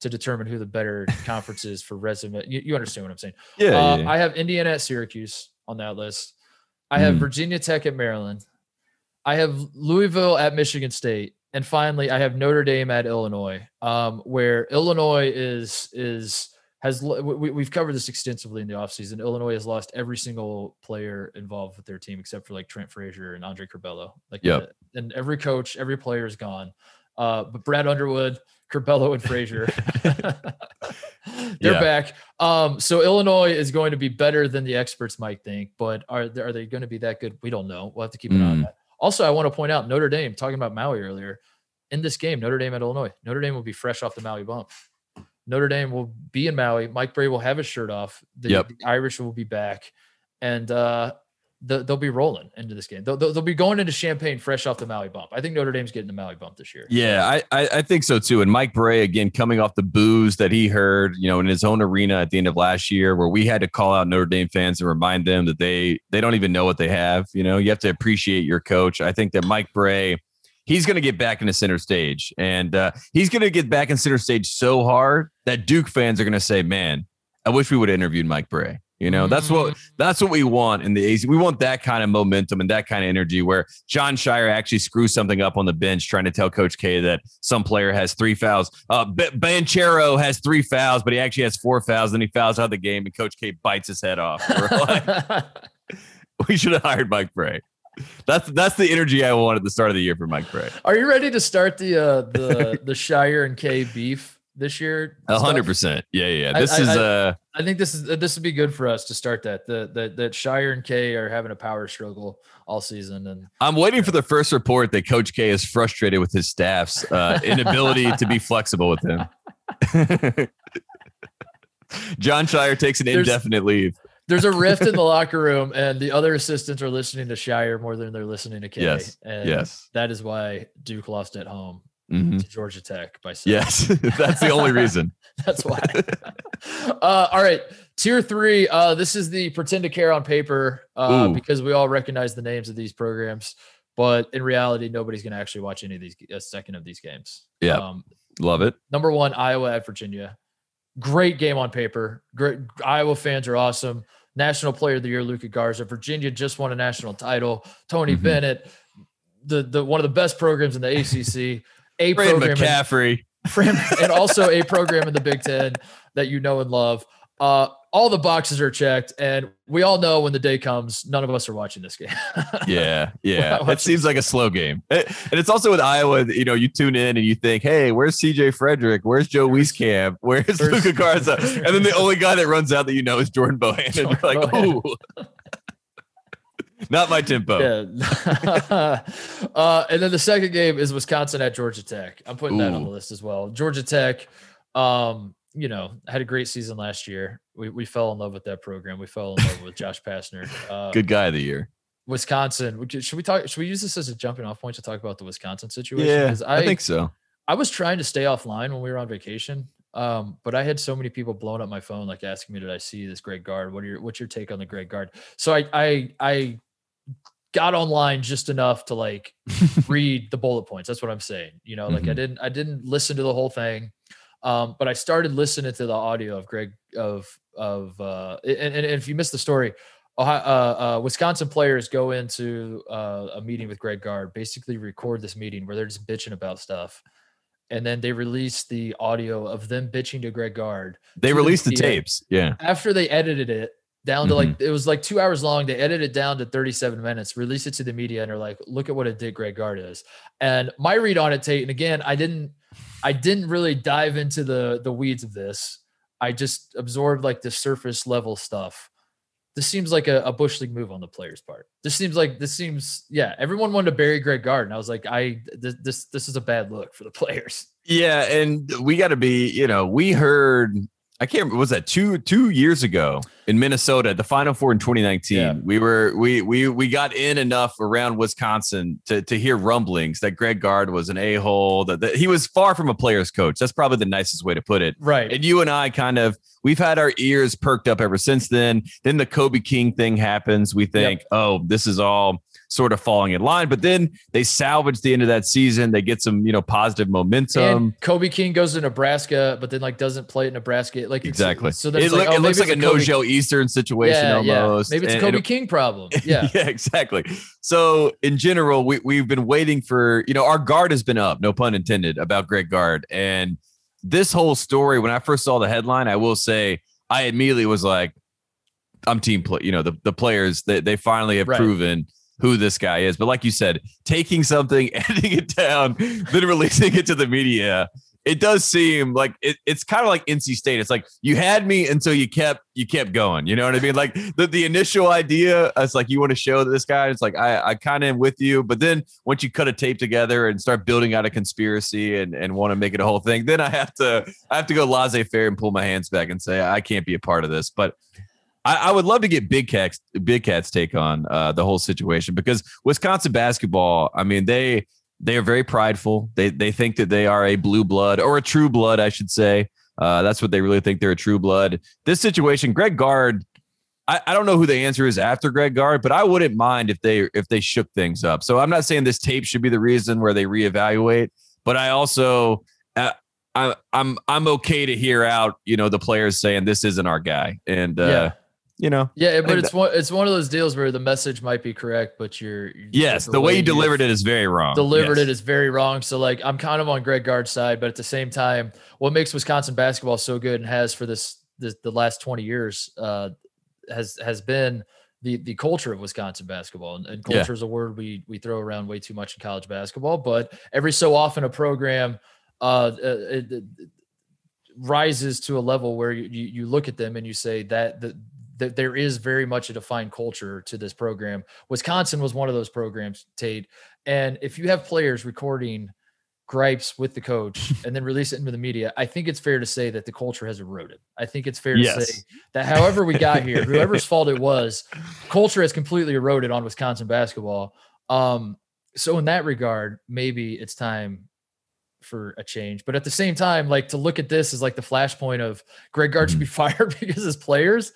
A: to determine who the better conference is for resume. You, you understand what I'm saying?
B: Yeah, yeah,
A: uh,
B: yeah.
A: I have Indiana at Syracuse on that list. I have
B: Mm.
A: Virginia Tech at Maryland. I have Louisville at Michigan State, and finally, I have Notre Dame at Illinois, um, where Illinois is is has we, we've covered this extensively in the offseason. Illinois has lost every single player involved with their team except for like Trent Frazier and Andre Curbelo. Like,
B: Yep.
A: uh, and every coach, every player is gone. Uh, but Brad Underwood, Curbelo, and Frazier, they're
B: Yeah.
A: back. Um, so Illinois is going to be better than the experts might think, but are they, are they going to be that good? We don't know. We'll have to keep an eye on
B: Mm.
A: that. Also, I want to point out Notre Dame, talking about Maui earlier, in this game, Notre Dame at Illinois, Notre Dame will be fresh off the Maui bump. Notre Dame will be in Maui. Mike Brey will have his shirt off. The,
B: Yep.
A: the Irish will be back, and uh, the, they'll be rolling into this game. They'll, they'll, they'll be going into Champaign fresh off the Maui bump. I think Notre Dame's getting the Maui bump this year.
B: Yeah, I, I I think so too. And Mike Brey again coming off the booze that he heard, you know, in his own arena at the end of last year, where we had to call out Notre Dame fans and remind them that they they don't even know what they have. You know, you have to appreciate your coach. I think that Mike Brey, he's going to get back into center stage, and uh, he's going to get back in center stage so hard that Duke fans are going to say, "Man, I wish we would have interviewed Mike Brey." You know, that's what that's what we want in the AC. We want that kind of momentum and that kind of energy where Jon Scheyer actually screws something up on the bench trying to tell Coach K that some player has three fouls. Uh, Banchero has three fouls, but he actually has four fouls. Then he fouls out of the game, and Coach K bites his head off. Like, we should have hired Mike Brey. That's that's the energy I want at the start of the year for Mike Brey.
A: Are you ready to start the uh, the the Scheyer and K beef this year?
B: A hundred percent. Yeah, yeah. This
A: I-
B: is
A: I-
B: uh
A: I think this is this would be good for us to start that. The that that Scheyer and K are having a power struggle all season, and
B: I'm waiting for the first report that Coach K is frustrated with his staff's uh, inability to be flexible with him. Jon Scheyer takes an
A: There's-
B: indefinite leave.
A: There's a rift in the locker room, and the other assistants are listening to Scheyer more than they're listening to K.
B: Yes,
A: and
B: yes.
A: that is why Duke lost at home
B: Mhm.
A: to Georgia Tech by seven.
B: Yes, that's the only reason.
A: That's why. uh, all right. Tier three. Uh, this is the pretend to care on paper uh, because we all recognize the names of these programs, but in reality, nobody's going to actually watch any of these, a second of these games.
B: Yeah.
A: Um,
B: Love it.
A: number one, Iowa at Virginia. Great game on paper. Great. Iowa fans are awesome. National Player of the Year, Luka Garza. Virginia just won a national title. Tony
B: Mhm.
A: Bennett, the the one of the best programs in the ACC. A
B: Fran
A: program in-
B: McCaffrey.
A: Fran- and also a program in the Big Ten that you know and love. Uh, all the boxes are checked, and we all know when the day comes, none of us are watching this game.
B: Yeah, yeah. It seems like a slow game, and it's also with Iowa. You know, you tune in and you think, "Hey, where's C.J. Fredrick? Where's Joe Wieskamp? Where's
A: Where's-
B: Luka Garza?" And then the only guy that runs out that you know is Jordan Bohan.
A: Jordan
B: You're like,
A: Bohannon.
B: "Oh, not my tempo."
A: Yeah. uh, and then the second game is Wisconsin at Georgia Tech. I'm putting that on the list as well. Georgia Tech, um, you know, had a great season last year. We, we fell in love with that program. We fell in love with Josh Pastner. Uh,
B: Good guy of the year.
A: Wisconsin. Should we talk? Should we use this as a jumping off point to talk about the Wisconsin situation?
B: Yeah,
A: 'Cause
B: I, think so.
A: I was trying to stay offline when we were on vacation. Um, but I had so many people blowing up my phone, like asking me, "Did I see this Greg Gard? What are your What's your take on the Greg Gard?" So I I I got online just enough to like read the bullet points. That's what I'm saying. You know, like I
B: Mhm.
A: didn't I didn't listen to the whole thing, um, but I started listening to the audio of Greg of of uh, and, and if you missed the story. Ohio, uh, uh, Wisconsin players go into uh, a meeting with Greg Gard, basically record this meeting where they're just bitching about stuff. And then they release the audio of them bitching to Greg Gard.
B: They
A: to the
B: released the tapes. Yeah.
A: After they edited it, down to like it was like two hours long. They edited it down to 37 minutes, released it to the media, and are like, look at what a dick Greg Gard is. And my read on it, Tate, and again, I didn't I didn't really dive into the the weeds of this. I just absorbed like the surface level stuff. This seems like a, a bush league move on the player's part. This seems like this seems yeah. Everyone wanted to bury Greg Gard, and I was like, I this this, this is a bad look for the players.
B: Yeah, and we got to be, you know, we heard I can't remember, was that two two years ago in Minnesota, the final four in 2019.
A: Yeah.
B: We were we we we got in enough around Wisconsin to to hear rumblings that Greg Gard was an a-hole, that, that he was far from a player's coach. That's probably the nicest way to put it.
A: Right.
B: And you and I kind of we've had our ears perked up ever since then. Then the Kobe King thing happens. We think, oh, this is all sort of falling in line. But then they salvage the end of that season. They get some, you know, positive momentum.
A: and Kobe King goes to Nebraska, but then like doesn't play at Nebraska. Like
B: Exactly.
A: So
B: it,
A: there's
B: look-
A: oh,
B: it looks like a Nojel Eastern situation
A: yeah, yeah.
B: almost.
A: Maybe it's a
B: And-
A: Kobe King problem. Yeah.
B: yeah, exactly. So in general, we we've been waiting for you know our guard has been up, no pun intended, about Greg Gard. and this whole story. When I first saw the headline, I will say I immediately was like, I'm team play. You know the the players that they, finally have
A: Right.
B: proven who this guy is. But like you said, taking something, editing it down, then releasing it to the media. It does seem like it, it's kind of like NC State. It's like you had me until you kept you kept going. You know what I mean? Like the, the initial idea, it's like you want to show this guy. It's like I, I kind of am with you, but then once you cut a tape together and start building out a conspiracy and, and want to make it a whole thing, then I have to I have to go laissez faire and pull my hands back and say I can't be a part of this. But I, I would love to get Big Cat's Big Cat's take on uh, the whole situation because Wisconsin basketball. I mean they they are very prideful. They they think that they are a blue blood or a true blood, I should say. Uh, that's what they really think they're a true blood. This situation, Greg Gard. I, I don't know who the answer is after Greg Gard, but I wouldn't mind if they if they shook things up. So I'm not saying this tape should be the reason where they reevaluate, but I also uh, I, I'm I'm okay to hear out you know the players saying this isn't our guy, and uh,
A: Yeah.
B: You know
A: Yeah, but it's one it's one of those deals where the message might be correct, but you're
B: yes, the way you delivered it is very wrong.
A: delivered
B: Yes.
A: it is very wrong. So like I'm kind of on Greg Gard's side, but at the same time, what makes Wisconsin basketball so good and has for this, this the last 20 years uh, has has been the the culture of Wisconsin basketball. And, and
B: Yeah.
A: culture is a word we we throw around way too much in college basketball, but every so often a program uh, uh, it, it rises to a level where you, you you look at them and you say that the that there is very much a defined culture to this program. Wisconsin was one of those programs, Tate. And if you have players recording gripes with the coach and then release it into the media, I think it's fair to say that the culture has eroded. I think it's fair to
B: Yes.
A: say that however we got here, whoever's fault it was, culture has completely eroded on Wisconsin basketball. Um, so in that regard, maybe it's time for a change. But at the same time, like to look at this as like the flashpoint of Greg Gard should be fired because his players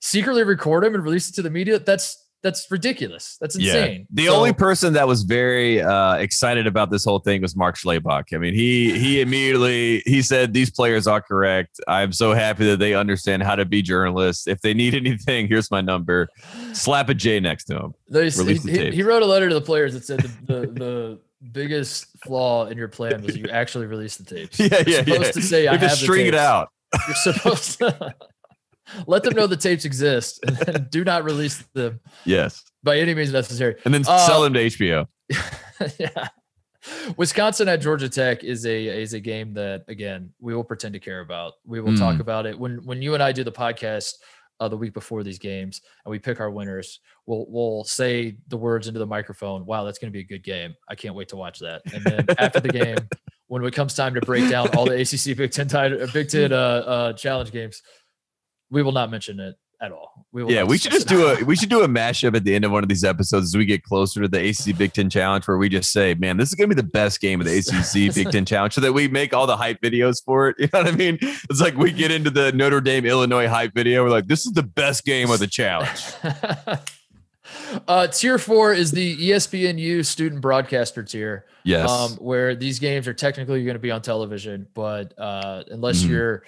A: secretly record him and release it to the media. That's that's ridiculous. That's insane. Yeah.
B: The
A: So-
B: only person that was very uh, excited about this whole thing was Mark Schlabach. I mean, he he immediately he said these players are correct. I'm so happy that they understand how to be journalists. If they need anything, here's my number. Slap a J next to him.
A: There's- he,
B: release the
A: he- he wrote a letter to the players that said the, the, the biggest flaw in your plan was you actually released the tapes.
B: Yeah,
A: You're
B: yeah,
A: supposed
B: yeah.
A: to say I
B: have
A: the
B: string it out.
A: You're supposed to let them know the tapes exist and do not release them
B: Yes,
A: by any means necessary.
B: and then
A: Uh,
B: sell them to HBO.
A: yeah. Wisconsin at Georgia Tech is a is a game that again we will pretend to care about. We will talk
B: Mm.
A: about it when when you and I do the podcast uh, the week before these games and we pick our winners. We'll we'll say the words into the microphone. Wow, that's going to be a good game. I can't wait to watch that. And then after the game, when it comes time to break down all the ACC Big Ten title, Big Ten uh, uh, challenge games, we will not mention it at all. We will
B: Yeah, we should just do a we should do a mashup at the end of one of these episodes as we get closer to the ACC Big Ten Challenge, where we just say, "Man, this is gonna be the best game of the ACC Big Ten Challenge," so that we make all the hype videos for it. You know what I mean? It's like we get into the Notre Dame Illinois hype video. We're like, "This is the best game of the challenge."
A: uh, tier four is the ESPNU student broadcaster tier,
B: Yes.
A: um, where these games are technically going to be on television, but uh, unless
B: Mhm.
A: you're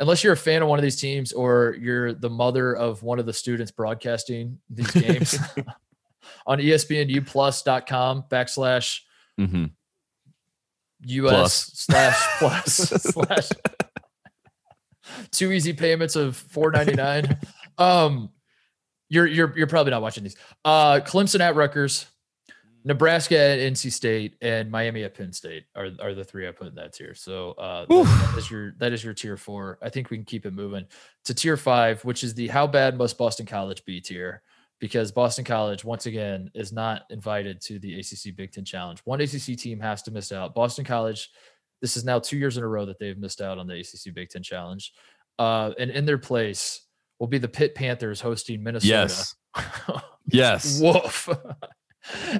A: unless you're a fan of one of these teams or you're the mother of one of the students broadcasting these games on ESPNUplus.com backslash
B: hmm
A: US
B: Plus.
A: slash plus slash two easy payments of four ninety nine. Um, You're you're you're probably not watching these. Uh, Clemson at Rutgers, Nebraska at NC State, and Miami at Penn State are are the three I put in that tier. So uh, that, that is your that is your tier four. I think we can keep it moving to tier five, which is the how bad must Boston College be tier. Because Boston College, once again, is not invited to the ACC Big Ten Challenge. One ACC team has to miss out. Boston College, this is now two years in a row that they've missed out on the ACC Big Ten Challenge. Uh, and in their place will be the Pitt Panthers hosting Minnesota.
B: Yes. Yes.
A: Woof.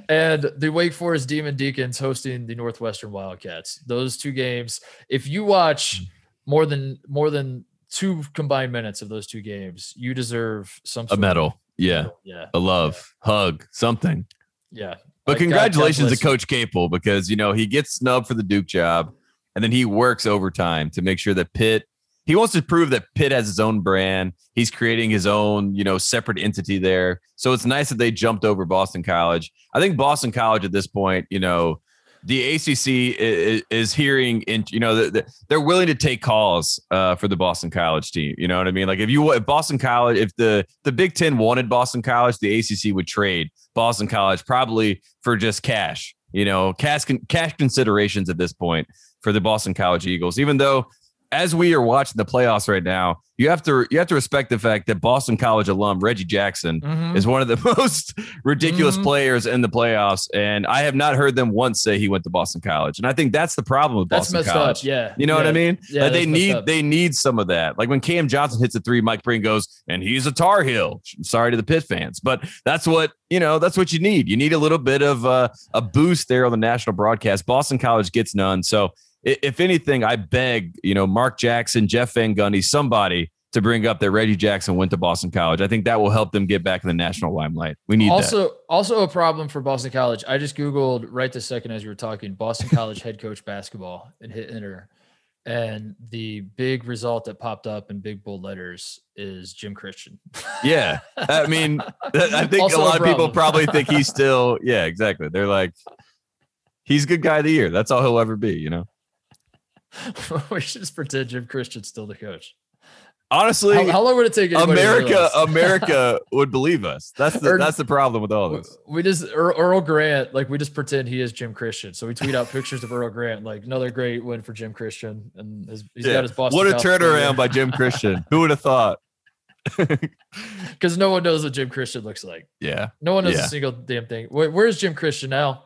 A: and the Wake Forest Demon Deacons hosting the Northwestern Wildcats. Those two games, if you watch hmm. more than more than two combined minutes of those two games, you deserve some
B: A medal. Yeah.
A: Yeah.
B: A love, hug, something.
A: Yeah.
B: But
A: Like, God
B: congratulations to. Coach Capel because you know he gets snubbed for the Duke job, and then he works overtime to make sure that Pitt. He wants to prove that Pitt has his own brand. He's creating his own, you know, separate entity there. So it's nice that they jumped over Boston College. I think Boston College at this point, you know, the ACC is, hearing, in, you know, the, the, they're willing to take calls uh, for the Boston College team. You know what I mean? Like if you if Boston College, if the the Big Ten wanted Boston College, the ACC would trade Boston College probably for just cash. You know, cash cash considerations at this point for the Boston College Eagles. Even though, as we are watching the playoffs right now, you have to you have to respect the fact that Boston College alum Reggie Jackson
A: Mhm.
B: is one of the most ridiculous
A: Mhm.
B: players in the playoffs, and I have not heard them once say he went to Boston College. And I think that's the problem with
A: That's
B: Boston
A: messed
B: College.
A: up. Yeah.
B: You know what I mean?
A: Yeah,
B: Like, they need they need some of that. Like when Cam Johnson hits a three, Mike Breen goes, and he's a Tar Heel. Sorry to the Pitt fans, but that's what you know. That's what you need. You need a little bit of uh, a boost there on the national broadcast. Boston College gets none. So if anything, I beg you know Mark Jackson, Jeff Van Gundy, somebody to bring up that Reggie Jackson went to Boston College. I think that will help them get back in the national limelight. We need that.
A: also also a problem for Boston College. I just googled right this second as you were talking Boston College head coach basketball and hit enter, and the big result that popped up in big bold letters is Jim Christian.
B: Yeah, I mean, I think
A: Also
B: a
A: a
B: lot of people probably think he's still. Yeah, exactly. They're like, he's good guy of the year. That's all he'll ever be. You know.
A: we should just pretend Jim Christian's still the coach.
B: Honestly,
A: How, how long would it take
B: America. America would believe us. That's the
A: Or-
B: that's the problem with all
A: We-
B: this.
A: We just Earl, Earl Grant, like we just pretend he is Jim Christian. So we tweet out pictures of Earl Grant, like another great win for Jim Christian, and his, he's
B: Yeah.
A: got his Boston.
B: What a turnaround by Jim Christian. Who would have thought?
A: because no one knows what Jim Christian looks like.
B: Yeah,
A: No one knows
B: Yeah.
A: a single damn thing. Where, where's Jim Christian now?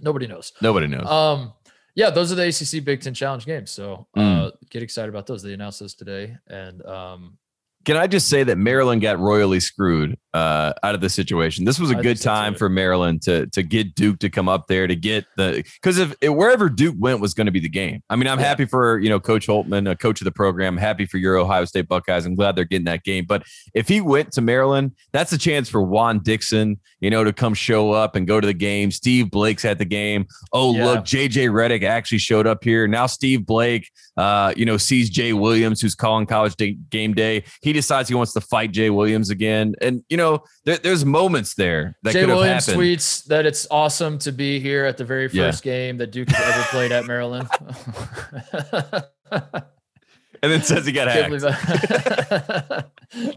A: Nobody knows.
B: nobody knows.
A: Um, yeah, those are the ACC Big Ten Challenge games. So uh,
B: Mm.
A: get excited about those. They announced those today, and um,
B: Can I just say that Maryland got royally screwed uh, out of the situation? This was a
A: I
B: good time for Maryland to to get Duke to come up there to get the because if, if wherever Duke went was going to be the game. I mean, I'm
A: Yeah.
B: happy for you know Coach Holtmann, a coach of the program. Happy for your Ohio State Buckeyes. I'm glad they're getting that game. But if he went to Maryland, that's a chance for Juan Dixon, you know, to come show up and go to the game. Steve Blake's at the game. Oh,
A: Yeah.
B: look, JJ Redick actually showed up here. Now Steve Blake, uh, you know, sees Jay Williams, who's calling college day, game day. He decides he wants to fight Jay Williams again. And, you know, there, there's moments there that
A: Jay
B: could have
A: Williams
B: happened.
A: tweets that it's awesome to be here at the very
B: Yeah.
A: first game that Duke has ever played at Maryland.
B: and then says he got hacked.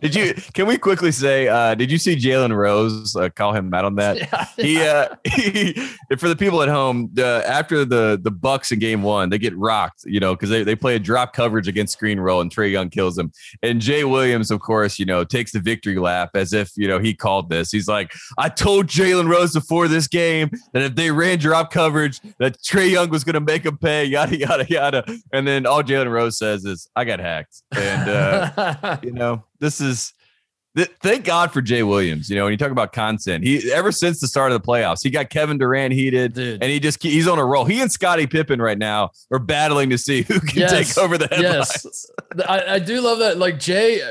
B: Did you, can we quickly say, uh, did you see Jalen Rose uh, call him out on that?
A: Yeah.
B: he uh he, for the people at home the after the the bucks in game one they get rocked you know because they, they play a drop coverage against screen roll and trae young kills him and jay williams of course you know takes the victory lap as if you know he called this he's like i told jalen rose before this game that if they ran drop coverage that trae young was going to make him pay yada yada yada and then all jalen rose says is i got hacked and uh you know, this is th- thank God for Jay Williams. You know, when you talk about content, he ever since the start of the playoffs, he got Kevin Durant heated,
A: Dude.
B: and he just he's on a roll. He and Scottie Pippen right now are battling to see who can
A: Yes,
B: take over the headlines.
A: Yes, I, I do love that. Like Jay,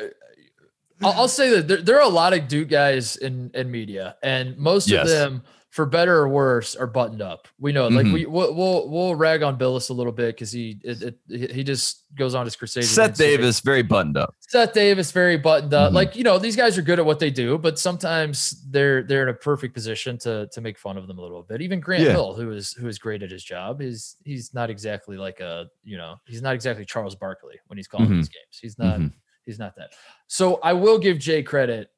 A: I'll, I'll say that there, there are a lot of Duke guys in in media, and most
B: Yes.
A: of them, for better or worse, are buttoned up. We know, like
B: Mhm.
A: we we'll, we'll we'll rag on Bilas a little bit because he it, it, he just goes on his crusade.
B: Seth. Davis very buttoned up.
A: Seth Davis, very buttoned up.
B: Mhm.
A: Like you know, these guys are good at what they do, but sometimes they're they're in a perfect position to to make fun of them a little bit. Even Grant
B: Yeah.
A: Hill, who is who is great at his job, is he's not exactly like a you know he's not exactly Charles Barkley when he's calling
B: Mhm.
A: these games. He's not
B: Mhm.
A: he's not that. So I will give Jay credit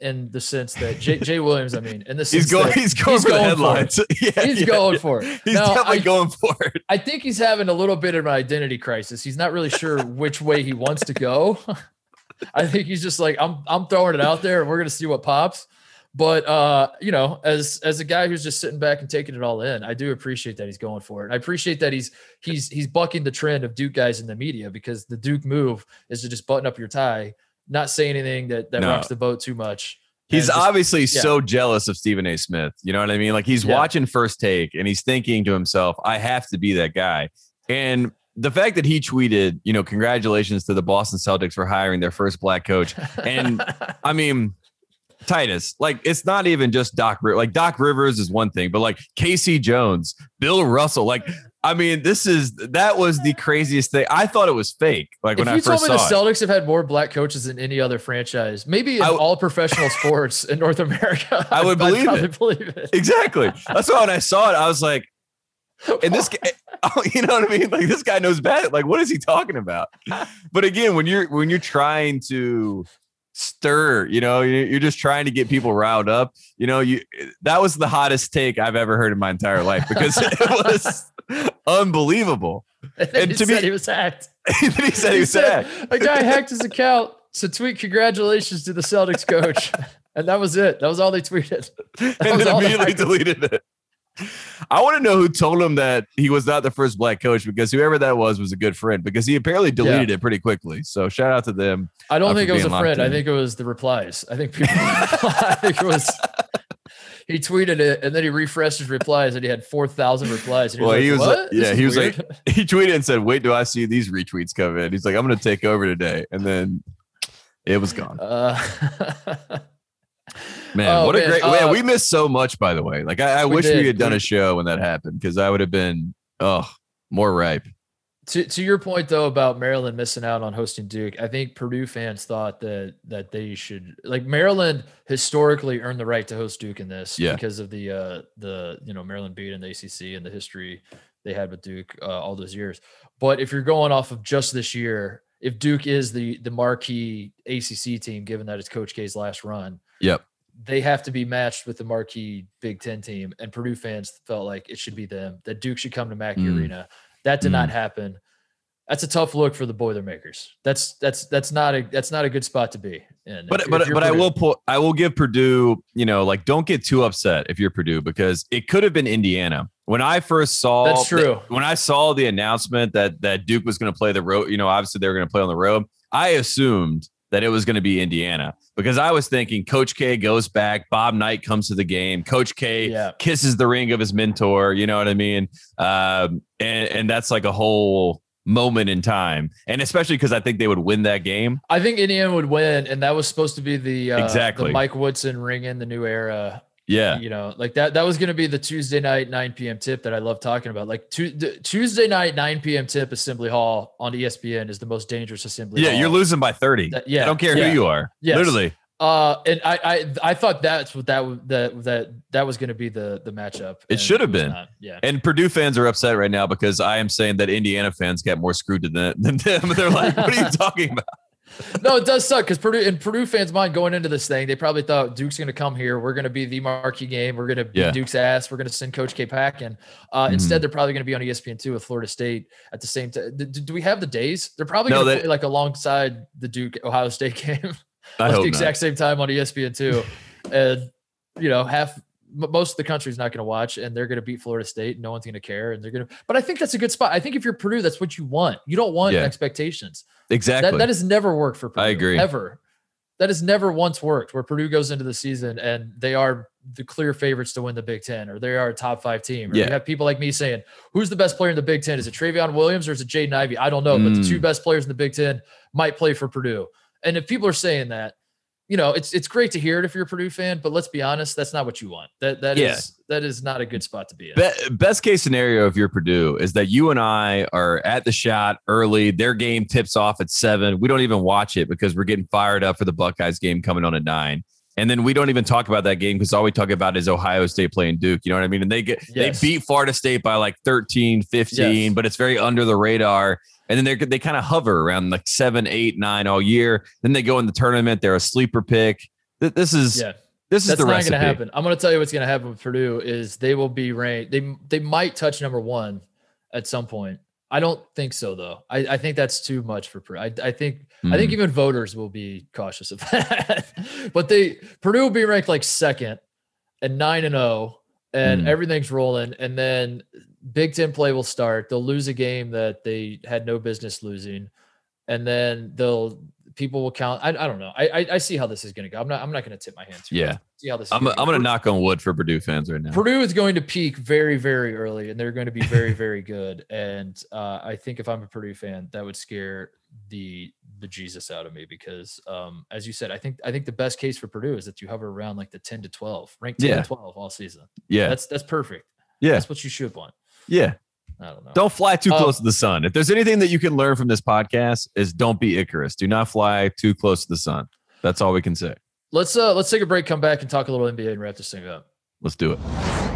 A: in the sense that Jay, Jay Williams, I mean, in the sense
B: He's going. He's going for the
A: for it.
B: headlines. yeah,
A: He's
B: yeah,
A: going
B: yeah.
A: for it.
B: He's
A: Now,
B: definitely
A: I-
B: going for it.
A: I think he's having a little bit of an identity crisis. He's not really sure which way he wants to go. I think he's just like, I'm I'm throwing it out there and we're gonna see what pops. But uh, you know, as as a guy who's just sitting back and taking it all in, I do appreciate that he's going for it. I appreciate that he's he's he's bucking the trend of Duke guys in the media because the Duke move is to just button up your tie, not say anything that that
B: No.
A: rocks the boat too much.
B: He's
A: just-
B: obviously
A: yeah.
B: so jealous of Stephen A. Smith. You know what I mean? Like he's
A: Yeah.
B: watching first take and he's thinking to himself, I have to be that guy. And the fact that he tweeted, you know, congratulations to the Boston Celtics for hiring their first black coach. And I mean, Titus, like it's not even just Doc Rivers. Like Doc Rivers is one thing, but like Casey Jones, Bill Russell, like I mean, this is that was the craziest thing. I thought it was fake. Like
A: if
B: when
A: you
B: I
A: told
B: first
A: me the
B: saw it.
A: Celtics have had more black coaches than any other franchise, maybe in
B: w-
A: all professional sports in North America,
B: I would believe it.
A: believe it.
B: Exactly. That's why when I saw it, I was like, and this guy, oh, you know what I mean? Like this guy knows bad. Like, what is he talking about? But again, when you're when you're trying to stir, you know, you're just trying to get people riled up. You know, you that was the hottest take I've ever heard in my entire life because it was unbelievable.
A: And,
B: And
A: he
B: to
A: said
B: me-
A: he was hacked.
B: He said he
A: He
B: was
A: said
B: sad.
A: a guy hacked his account to tweet congratulations to the Celtics coach, and that was it. That was all they tweeted. That
B: and then immediately deleted it. I want to know who told him that he was not the first black coach because whoever that was was a good friend because he apparently deleted it pretty quickly. So shout out to them.
A: I don't
B: uh,
A: think it was a friend. I think it was the replies. I think people. I think it was. He tweeted it and then he refreshed his replies and he had four thousand replies. And he
B: Well,
A: was
B: he
A: like,
B: was like-
A: "What?
B: yeah, he was like- He tweeted and said, "Wait, do I see these retweets come in?" He's like, "I'm going to take over today," and then it was gone.
A: Uh,
B: Man,
A: Oh,
B: what a great
A: uh,
B: man! We missed so much, by the way. Like I, I
A: We
B: wish
A: did.
B: we had done a show when that happened because I would have been oh more ripe.
A: to to your point though about Maryland missing out on hosting Duke, I think Purdue fans thought that that they should like Maryland historically earned the right to host Duke in this
B: Yeah.
A: because of the uh the you know Maryland beat in the ACC and the history they had with Duke uh, all those years. But if you're going off of just this year, if Duke is the the marquee ACC team, given that it's Coach K's last run,
B: Yep.
A: They have to be matched with the marquee Big Ten team. And Purdue fans felt like it should be them, that Duke should come to Mackey
B: Mm.
A: Arena. That did not happen. That's a tough look for the Boilermakers. That's that's that's not a that's not a good spot to be in.
B: But
A: if- if
B: but
A: you're
B: but I will pull, I will give Purdue, you know, like don't get too upset if you're Purdue because it could have been Indiana. When I first saw
A: That's true.
B: when I saw the announcement that that Duke was going to play the road, you know, obviously they were going to play on the road. I assumed that it was going to be Indiana because I was thinking Coach K goes back, Bob Knight comes to the game, Coach K
A: Yeah.
B: kisses the ring of his mentor. You know what I mean? Um, and and that's like a whole moment in time, and especially because I think they would win that game.
A: I think Indiana would win, and that was supposed to be the uh,
B: Exactly.
A: the Mike Woodson ring in the new era.
B: Yeah,
A: You know, like that. That was going to be the Tuesday night 9 p.m. tip that I love talking about. Like tu- Tuesday night 9 p.m. tip Assembly Hall on ESPN is the most dangerous Assembly.
B: yeah,
A: Hall.
B: you're losing by thirty.
A: That- yeah,
B: I don't care
A: yeah.
B: who you are.
A: Yes.
B: Literally.
A: Uh, and I, I, I thought that's what that that that that was going to be the the matchup.
B: It should have been.
A: not. Yeah.
B: And Purdue fans are upset right now because I am saying that Indiana fans got more screwed than, than them. They're like, what are you talking about?
A: No, it does suck because Purdue in Purdue fans' mind going into this thing, they probably thought Duke's going to come here. We're going to be the marquee game. We're going to beat
B: Yeah.
A: Duke's ass. We're going to send Coach K packing. Uh,
B: Mhm.
A: Instead, they're probably going to be on ESPN two with Florida State at the same time. Do, do we have the days? They're probably
B: No,
A: going to play like alongside the Duke Ohio State game.
B: Hope
A: the
B: not.
A: exact same time on ESPN two, and you know half most of the country's not going to watch, and they're going to beat Florida State. No one's going to care, and they're going to. But I think that's a good spot. I think if you're Purdue, that's what you want. You don't want
B: Yeah.
A: expectations.
B: Exactly.
A: That that has never worked for Purdue.
B: I agree.
A: Ever. That has never once worked where Purdue goes into the season and they are the clear favorites to win the Big Ten or they are a top five team. Or
B: Yeah.
A: You have people like me saying, who's the best player in the Big Ten? Is it Travion Williams or is it Jaden Ivey? I don't know, but the
B: Mm.
A: two best players in the Big Ten might play for Purdue. And if people are saying that, you know, it's it's great to hear it if you're a Purdue fan, but let's be honest, that's not what you want. That that is
B: Yeah.
A: that is not a good spot to be in.
B: Be- best case scenario if you're Purdue is that you and I are at the shot early. Their game tips off at seven. We don't even watch it because we're getting fired up for the Buckeyes game coming on at nine. And then we don't even talk about that game because all we talk about is Ohio State playing Duke. You know what I mean? And they get
A: Yes.
B: they beat Florida State by like 13, 15,
A: Yes.
B: but it's very under the radar. And then they they kind of hover around like seven, eight, nine all year. Then they go in the tournament. They're a sleeper pick. Th- this is
A: Yeah.
B: this is
A: That's
B: the
A: not
B: recipe.
A: going to happen. I'm going to tell you what's going to happen with Purdue is they will be ranked. They they might touch number one at some point. I don't think so though. I, I think that's too much for Purdue. I, I think I think
B: Mm.
A: even voters will be cautious of that. but they Purdue will be ranked like second and nine and zero, and
B: Mm.
A: everything's rolling. And then Big Ten play will start. They'll lose a game that they had no business losing, and then they'll people will count. I, I don't know. I, I I see how this is going to go. I'm not I'm not going to tip my hand.
B: Yeah.
A: much. See how this. Is
B: I'm,
A: gonna
B: I'm gonna knock on wood for Purdue fans right now.
A: Purdue is going to peak very, very early, and they're going to be very, very good. And uh, I think if I'm a Purdue fan, that would scare the the Jesus out of me because, um, as you said, I think I think the best case for Purdue is that you hover around like the 10 to 12, ranked 10
B: Yeah.
A: to 12 all season.
B: Yeah,
A: That's that's perfect.
B: yeah,
A: That's what you should want.
B: Yeah.
A: I don't know.
B: Don't fly too
A: Um,
B: close to the sun. If there's anything that you can learn from this podcast, is don't be Icarus. Do not fly too close to the sun. That's all we can say.
A: Let's uh let's take a break, come back, and talk a little NBA and wrap this thing up.
B: Let's do it.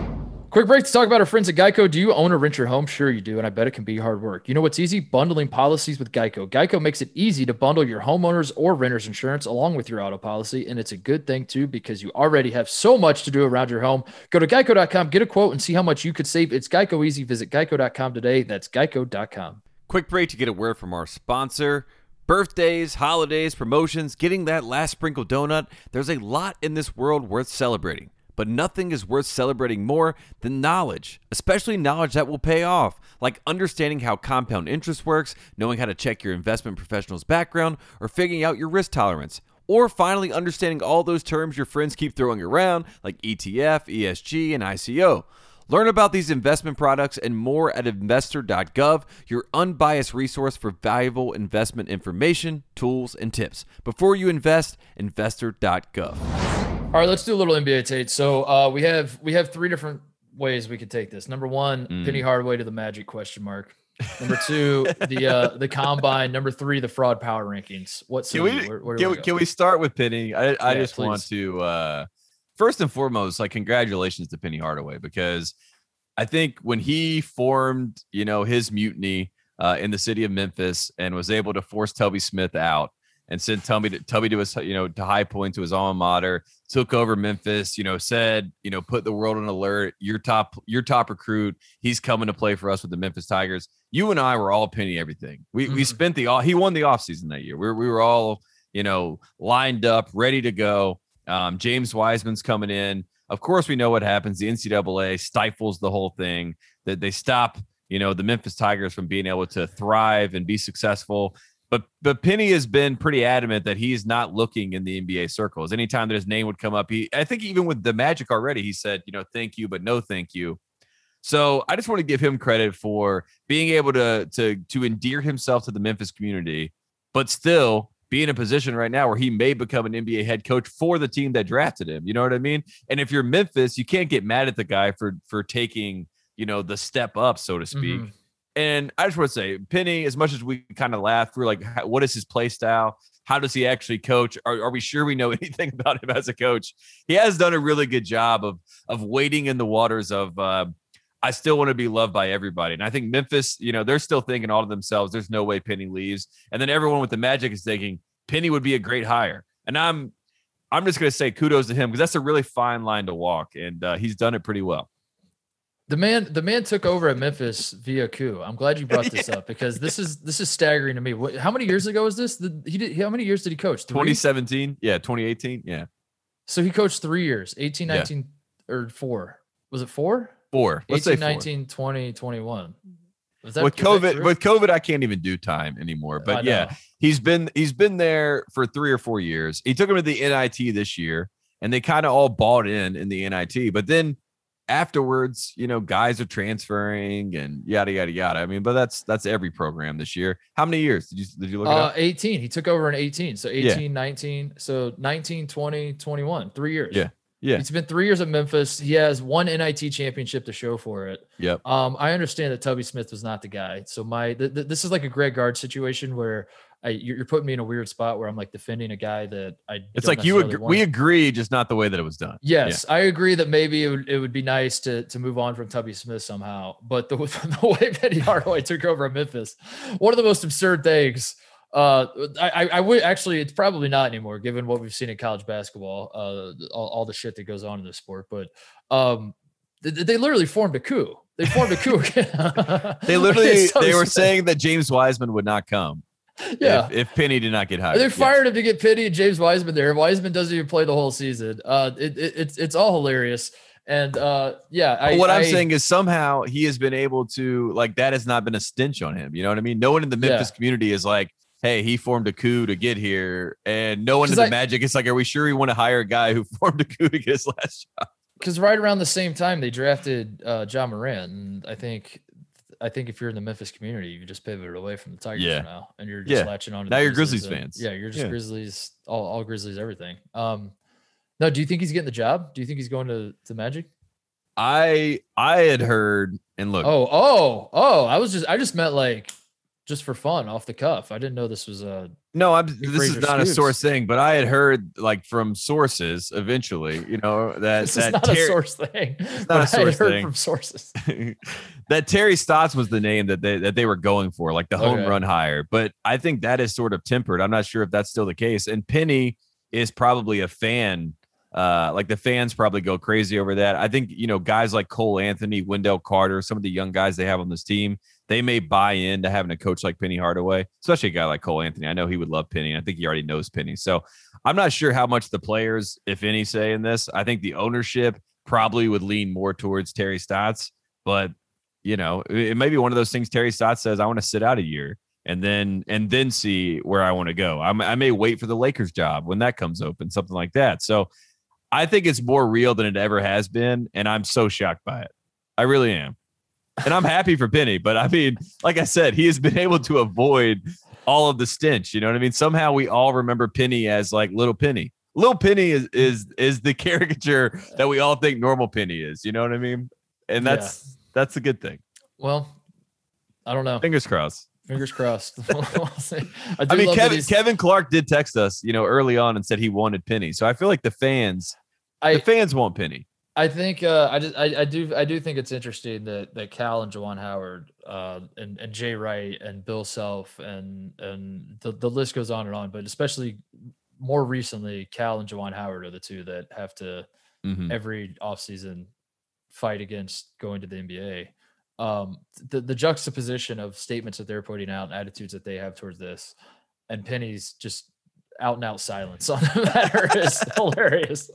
A: Quick break to talk about our friends at Geico. Do you own or rent your home? Sure, you do. And I bet it can be hard work. You know what's easy? Bundling policies with Geico. Geico makes it easy to bundle your homeowners or renters insurance along with your auto policy. And it's a good thing, too, because you already have so much to do around your home. Go to geico.com, get a quote, and see how much you could save. It's Geico easy. Visit geico.com today. That's geico.com.
D: Quick break to get a word from our sponsor. Birthdays, holidays, promotions, getting that last sprinkle donut. There's a lot in this world worth celebrating, but nothing is worth celebrating more than knowledge, especially knowledge that will pay off, like understanding how compound interest works, knowing how to check your investment professional's background, or figuring out your risk tolerance. Or finally understanding all those terms your friends keep throwing around, like ETF, ESG, and ICO. Learn about these investment products and more at investor.gov, your unbiased resource for valuable investment information, tools, and tips. Before you invest, investor.gov.
A: All right, let's do a little NBA Tate. So uh, we have we have three different ways we could take this. Number one,
B: Mm.
A: Penny Hardaway to the Magic question mark. Number two, the uh, the combine. Number three, the fraud power rankings. What
B: Can we,
A: where, where
B: can,
A: we
B: we, can we start with Penny? I, I
A: Yeah,
B: just want to uh, first and foremost, like congratulations to Penny Hardaway because I think when he formed, you know, his mutiny uh, in the city of Memphis and was able to force Tubby Smith out and sent Tubby to, Tubby to his, you know, to High Point to his alma mater, took over Memphis, you know, said, you know, put the world on alert. Your top, your top recruit, he's coming to play for us with the Memphis Tigers. You and I were all Penny everything. We we
A: Mhm.
B: spent the all. He won the offseason that year. We were, we were all you know lined up, ready to go. Um, James Wiseman's coming in. Of course, we know what happens. The NCAA stifles the whole thing. That they stop, you know, the Memphis Tigers from being able to thrive and be successful. But but Penny has been pretty adamant that he's not looking in the NBA circles. Anytime that his name would come up, he I think even with the Magic already, he said, you know, thank you, but no thank you. So I just want to give him credit for being able to to to endear himself to the Memphis community, but still be in a position right now where he may become an NBA head coach for the team that drafted him. You know what I mean? And if you're Memphis, you can't get mad at the guy for for taking you know the step up, so to speak.
A: Mhm.
B: And I just want to say, Penny, as much as we kind of laugh through, like, what is his play style? How does he actually coach? Are, are we sure we know anything about him as a coach? He has done a really good job of of wading in the waters of. Uh, I still want to be loved by everybody, and I think Memphis, you know, they're still thinking all to themselves. There's no way Penny leaves, and then everyone with the Magic is thinking Penny would be a great hire. And I'm, I'm just going to say kudos to him because that's a really fine line to walk, and uh, he's done it pretty well.
A: The man, the man took over at Memphis via coup. I'm glad you brought this up because this is this is staggering to me. What, how many years ago was this? The, he did. How many years did he coach? Three?
B: 2017, yeah, 2018, yeah,
A: So he coached three years, 18,
B: Yeah.
A: 19, or four. Was it four?
B: four. Let's
A: 18,
B: say four.
A: 19, 20, 21. That
B: with COVID, with COVID, I can't even do time anymore. But yeah, he's been he's been there for three or four years. He took him to the NIT this year, and they kind of all bought in in the NIT. But then afterwards, you know, guys are transferring and yada yada yada. I mean, but that's that's every program this year. How many years did you did you look it
A: Uh,
B: 18.
A: 18. He took over in 18. So
B: Yeah.
A: 18, 19. So 19, 20, 21. Three years.
B: Yeah. Yeah.
A: It's been three years at Memphis. He has one NIT championship to show for it.
B: Yep.
A: Um, I understand that Tubby Smith was not the guy. So my th- th- this is like a Greg Gard situation where I you're, putting me in a weird spot where I'm like defending a guy that I.
B: It's like you agree, we agree, just not the way that it was done.
A: Yes, I agree that maybe it would, it would be nice to to move on from Tubby Smith somehow. But the, the way Penny Hardaway took over at Memphis, one of the most absurd things Uh, I, I, I would actually, it's probably not anymore, given what we've seen in college basketball, uh, all, all the shit that goes on in this sport. But um, they, they literally formed a coup. They formed a coup.
B: They literally they were saying that James Wiseman would not come
A: yeah.
B: if, if Penny did not get hired.
A: They
B: Yes.
A: fired him to get Penny and James Wiseman there. Wiseman doesn't even play the whole season. Uh, it, it, it's it's all hilarious. And uh, yeah, I,
B: what I'm
A: I-
B: saying is somehow he has been able to like that has not been a stench on him. You know what I mean? No one in the
A: Yeah.
B: Memphis community is like, hey, he formed a coup to get here, and no one in the
A: I-
B: Magic is like, are we sure we want to hire a guy who formed a coup to get his last job?
A: because right around the same time they drafted uh, Ja Morant, and I think I think if you're in the Memphis community, you just pivoted away from the Tigers
B: Yeah.
A: now, and you're just
B: Yeah.
A: latching on. To
B: Now
A: the
B: you're Grizzlies
A: and-
B: fans.
A: Yeah, you're just
B: Yeah.
A: Grizzlies, all, all Grizzlies, everything. Um, no, do you think he's getting the job? Do you think he's going to the Magic?
B: I I had heard and look,
A: Oh, oh, oh! I was just I just meant like just for fun, off the cuff. I didn't know this was a
B: no, I'm this is not a source thing, but I had heard like from sources eventually, you know, that
A: this is not
B: Ter-
A: a source thing.
B: not
A: but
B: a
A: I
B: source
A: heard
B: thing.
A: from sources.
B: that Terry Stotts was the name that they that they were going for, like the home
A: Okay.
B: run hire. But I think that is sort of tempered. I'm not sure if that's still the case. And Penny is probably a fan. Uh, like the fans probably go crazy over that. I think you know guys like Cole Anthony, Wendell Carter, some of the young guys they have on this team, they may buy into having a coach like Penny Hardaway, especially a guy like Cole Anthony. I know he would love Penny. I think he already knows Penny. So I'm not sure how much the players, if any, say in this. I think the ownership probably would lean more towards Terry Stotts, but you know, it may be one of those things Terry Stotts says, I want to sit out a year and then and then see where I want to go. I'm, I may wait for the Lakers job when that comes open, something like that. So I think it's more real than it ever has been, and I'm so shocked by it. I really am. And I'm happy for Penny, but I mean, like I said, he has been able to avoid all of the stench. You know what I mean? Somehow we all remember Penny as like little Penny. Little Penny is is is the caricature that we all think normal Penny is. You know what I mean? And
A: Yeah.
B: that's that's a good thing.
A: Well, I don't know.
B: Fingers crossed.
A: Fingers crossed. I,
B: I mean, Kevin Kevin Clark did text us, you know, early on and said he wanted Penny. So I feel like the fans,
A: I-
B: the fans want Penny.
A: I think uh, I just I, I do I do think it's interesting that that Cal and Juwan Howard uh, and and Jay Wright and Bill Self and and the, the list goes on and on, but especially more recently, Cal and Juwan Howard are the two that have to
B: Mhm.
A: every offseason fight against going to the NBA. Um, the the juxtaposition of statements that they're putting out and attitudes that they have towards this, and Penny's just out and out silence on the matter is hilarious.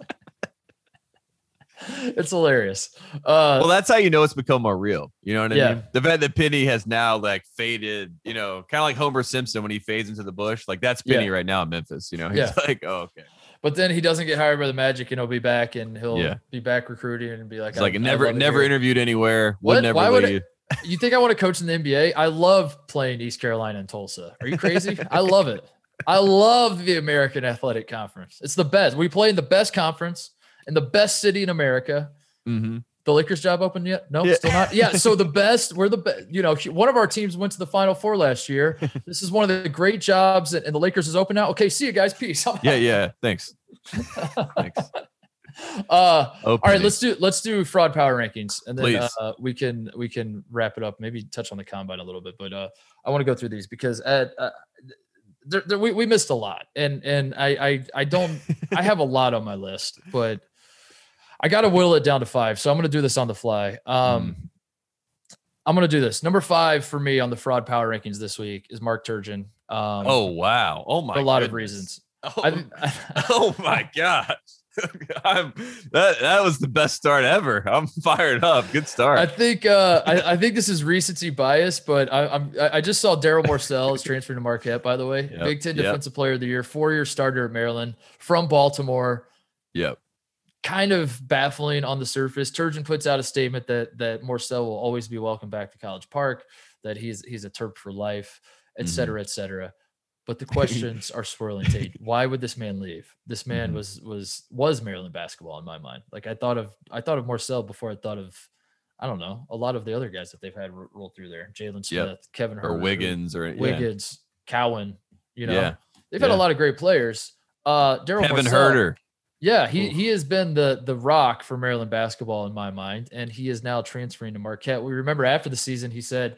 A: it's hilarious. Uh,
B: Well, that's how you know it's become more real. You know what I
A: Yeah.
B: mean? The fact that Penny has now like faded, you know, kind of like Homer Simpson when he fades into the bush. Like that's Penny
A: Yeah.
B: right now in Memphis. You know, he's
A: Yeah.
B: like, oh, okay.
A: but then he doesn't get hired by the Magic, and he'll be back, and he'll be back recruiting and be like,
B: like never, never
A: here."
B: interviewed anywhere. Would
A: What?
B: never
A: Why would You think I want to coach in the NBA? I love playing East Carolina and Tulsa. Are you crazy? I love it. I love the American Athletic Conference. It's the best. We play in the best conference in the best city in America.
B: hmm
A: The Lakers job open yet? No,
B: Yeah.
A: still not. Yeah. So the best, we're the best. You know, one of our teams went to the Final Four last year. This is one of the great jobs, and and the Lakers is open now. Okay, see you guys. Peace. I'm
B: Yeah,
A: out.
B: yeah. Thanks. Thanks.
A: Uh, all right, let's do let's do fraud power rankings, and then uh, we can we can wrap it up. Maybe touch on the combine a little bit, but uh, I want to go through these because at uh, there, there, we we missed a lot, and and I I I don't I have a lot on my list, but I got to whittle it down to five. So I'm going to do this on the fly. Um,
B: Mm.
A: I'm going to do this. Number five for me on the fraud power rankings this week is Mark Turgeon. Um,
B: Oh wow. Oh my.
A: for a lot of reasons.
B: Oh,
A: I,
B: oh my gosh. I'm that that was the best start ever. I'm fired up. Good start.
A: I think uh, I, I think this is recency bias, but I, I'm I just saw Darryl Morsell is transferring to Marquette. By the way,
B: Yep,
A: Big Ten
B: yep.
A: Defensive Player of the Year, four year starter at Maryland from Baltimore.
B: yep.
A: Kind of baffling on the surface. Turgeon puts out a statement that that Morsell will always be welcome back to College Park. That he's he's a Terp for life, et
B: Mhm.
A: cetera, et cetera. But the questions are swirling. Tate. Why would this man leave? This man
B: Mhm.
A: was was was Maryland basketball in my mind. Like I thought of I thought of Morsell before I thought of I don't know a lot of the other guys that they've had ro- roll through there. Jalen Smith,
B: Yep.
A: Kevin Huerter,
B: Or Wiggins or yeah.
A: Wiggins, Cowan. You know
B: Yeah.
A: they've had a lot of great players. Uh, Darryl
B: Kevin
A: Morsell-
B: Huerter.
A: Yeah, he
B: Oof.
A: he has been the the rock for Maryland basketball in my mind, and he is now transferring to Marquette. We remember after the season, he said,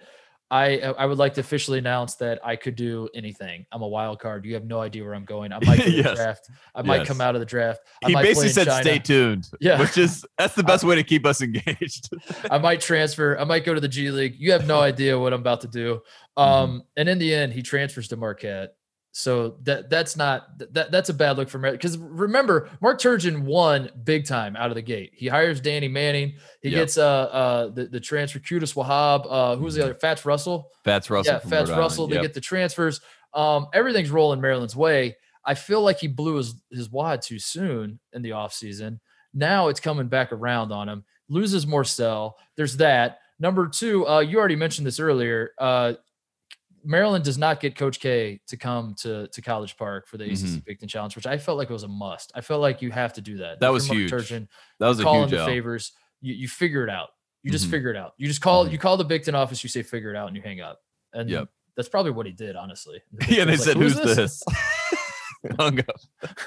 A: I I would like to officially announce that I could do anything. I'm a wild card. You have no idea where I'm going. I might
B: Yes.
A: draft. I might come out of the draft. I
B: He basically said,
A: China.
B: "Stay tuned."
A: Yeah.
B: which is that's the best way to keep us engaged.
A: I might transfer. I might go to the G League. You have no idea what I'm about to do.
B: Mm-hmm.
A: Um, and in the end, he transfers to Marquette. So that that's not that that's a bad look for Marquette. Because remember, Mark Turgeon won big time out of the gate. He hires Danny Manning. He
B: Yep.
A: gets uh uh the, the transfer Qudus Wahab. Uh, who's the other? Fats Russell.
B: Fats Russell.
A: yeah, Fats
B: Rhode
A: Russell.
B: Island.
A: They get the transfers. Um, everything's rolling Maryland's way. I feel like he blew his his wad too soon in the offseason. Now it's coming back around on him. Loses Morsell. There's that. Number two, uh, you already mentioned this earlier. Uh, Maryland does not get Coach K to come to, to College Park for the ACC Big Ten Challenge, which I felt like it was a must. I felt like you have to do that.
B: Mm-hmm. That
A: If
B: was huge.
A: Turgeon,
B: that was a huge
A: in the favors. You, you figure it out. You just
B: Mhm.
A: figure it out. You just call
B: Mhm.
A: you call the Big Ten office. You say figure it out, and you hang up. And
B: Yep.
A: that's probably what he did, honestly. The
B: Yeah, they
A: Ten's
B: said,
A: "Who is
B: "Who's this?" Hung up.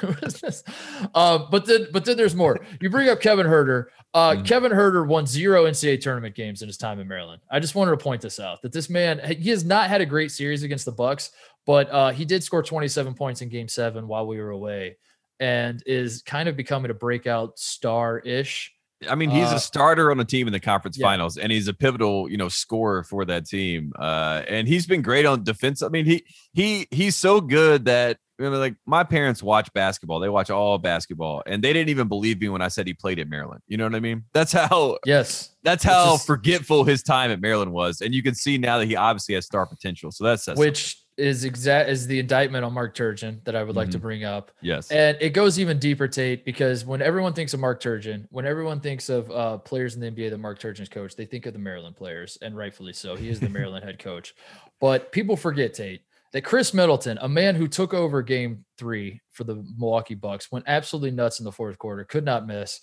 A: Um, but then, but then there's more. You bring up Kevin Huerter. Uh,
B: Mhm.
A: Kevin Huerter won zero NCAA tournament games in his time in Maryland. I just wanted to point this out that this man he has not had a great series against the Bucks, but uh, he did score 27 points in Game Seven while we were away, and is kind of becoming a breakout star ish.
B: I mean, he's
A: Uh,
B: a starter on a team in the conference
A: yeah.
B: finals, and he's a pivotal, you know, scorer for that team. Uh, and he's been great on defense. I mean, he he he's so good that know, like my parents watch basketball. They watch all basketball, and they didn't even believe me when I said he played at Maryland. You know what I mean? That's how
A: Yes,
B: that's how
A: is-
B: forgetful his time at Maryland was, and you can see now that he obviously has star potential. So that's, that's
A: which is exact is the indictment on Mark Turgeon that I would like to bring up.
B: yes,
A: And it goes even deeper, Tate, because when everyone thinks of Mark Turgeon, when everyone thinks of uh, players in the NBA that Mark Turgeon's coach, they think of the Maryland players, and rightfully so. He is the Maryland head coach. But people forget, Tate, that Khris Middleton, a man who took over game three for the Milwaukee Bucks, went absolutely nuts in the fourth quarter, could not miss,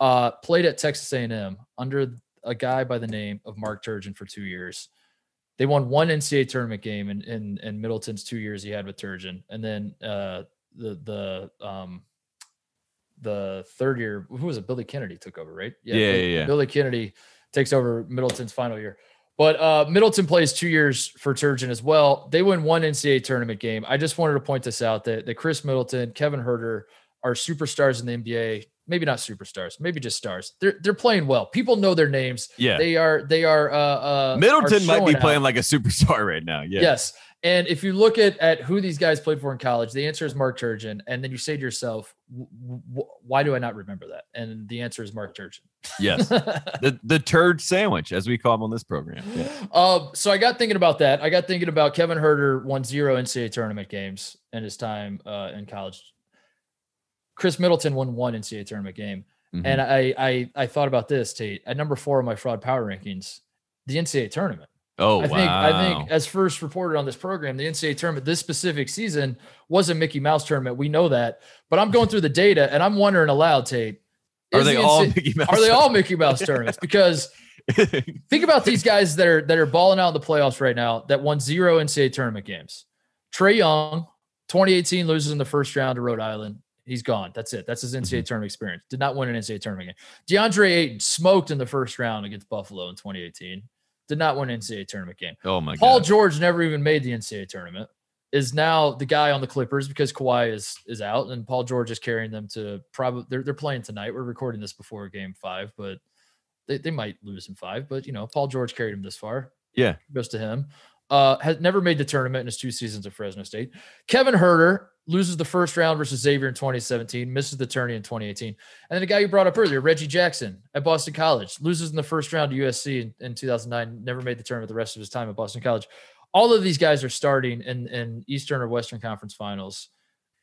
A: uh, played at Texas A&M under a guy by the name of Mark Turgeon for two years. They won one NCAA tournament game in, in, in Middleton's two years he had with Turgeon. And then uh, the the um the third year who was it billy kennedy took over right
B: Yeah,
A: billy,
B: yeah, yeah.
A: billy kennedy takes over middleton's final year but uh middleton plays two years for turgeon as well they win one ncaa tournament game i just wanted to point this out that, that khris middleton kevin huerter are superstars in the nba maybe not superstars maybe just stars they're they're playing well people know their names
B: yeah.
A: they are they are uh uh are
B: Middleton might be
A: out.
B: playing like a superstar right now. Yeah,
A: Yes. And if you look at, at who these guys played for in college, the answer is Mark Turgeon. And then you say to yourself, "W- w- why do I not remember that? And the answer is Mark Turgeon.
B: yes. the the turd sandwich, as we call him on this program. Yeah.
A: Um, so I got thinking about that. I got thinking about Kevin Huerter won zero NCAA tournament games in his time uh, in college. Khris Middleton won one NCAA tournament game.
B: Mhm.
A: And I, I I thought about this, Tate. At number four on my fraud power rankings, the NCAA tournament.
B: Oh
A: I
B: wow.
A: think I think as first reported on this program, the NCAA tournament this specific season was a Mickey Mouse tournament. We know that, but I'm going through the data and I'm wondering aloud, Tate.
B: are they
A: the
B: all
A: NCAA
B: Mickey Mouse?
A: are they all Mickey Mouse tournaments? Because think about these guys that are that are balling out in the playoffs right now that won zero NCAA tournament games. Trae Young, 2018 loses in the first round to Rhode Island. He's gone. That's it. That's his NCAA mm-hmm. tournament experience. Did not win an NCAA tournament game. DeAndre Ayton smoked in the first round against Buffalo in 2018. Did not win an NCAA tournament game.
B: oh my god.
A: Paul
B: god.
A: George never even made the NCAA tournament. Is now the guy on the Clippers because Kawhi is is out, and Paul George is carrying them to probably they're they're playing tonight. We're recording this before Game Five, but they, they might lose in five. But you know, Paul George carried him this far.
B: Yeah.
A: goes to him. Uh, has never made the tournament in his two seasons at Fresno State. Kevin Herter loses the first round versus Xavier in 2017, misses the tourney in 2018. And then the guy you brought up earlier, Reggie Jackson at Boston College, loses in the first round to USC in, in 2009, never made the tournament the rest of his time at Boston College. All of these guys are starting in, in Eastern or Western Conference finals,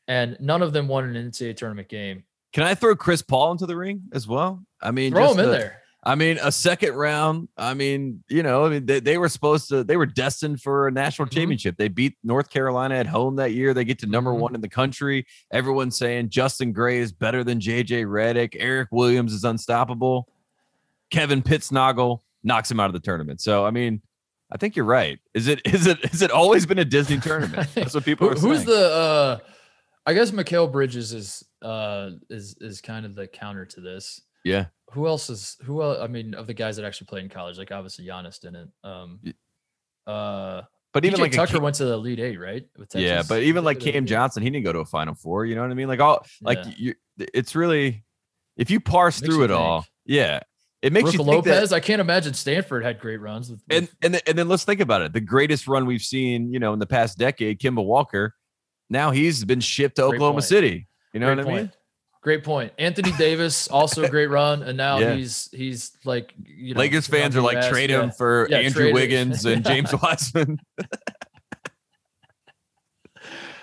A: and none of them won an NCAA tournament game.
B: Can I throw Chris Paul into the ring as well? I mean,
A: Throw
B: just
A: him in
B: the-
A: there.
B: I mean, a second round. I mean, you know, I mean, they, they were supposed to, they were destined for a national
A: Mhm.
B: championship. They beat North Carolina at home that year. They get to number
A: Mhm.
B: one in the country. Everyone's saying Justin Gray is better than JJ Redick. Eric Williams is unstoppable. Kevin Pittsnogle knocks him out of the tournament. So, I mean, I think you're right. Is it, is it, has it always been a Disney tournament? That's what people
A: Who- who's the? uh I guess Mikal Bridges is uh is is kind of the counter to this.
B: Yeah.
A: Who else is who? el I mean, of the guys that actually played in college, like obviously Giannis didn't. Um, Uh,
B: But even
A: PJ
B: like
A: Tucker
B: Cam-
A: went to the Elite Eight, right?
B: Yeah, but even like Cam Johnson, he didn't go to a Final Four. You know what I mean? Like all like
A: Yeah.
B: you, it's really if you parse through
A: you
B: it all, yeah, it makes
A: Brook
B: you think that.
A: Lopez. I can't imagine Stanford had great runs. With,
B: and
A: with-
B: and th- and then let's think about it. The greatest run we've seen, you know, in the past decade, Kemba Walker. Now he's been shipped to Oklahoma
A: point.
B: City. You know
A: great
B: what I mean?
A: Great point. Anthony Davis also a great run, and now
B: Yeah.
A: he's he's like you know,
B: Lakers fans are like
A: yes,
B: trade
A: yeah.
B: him for
A: Yeah,
B: Andrew. Wiggins and James Wiseman.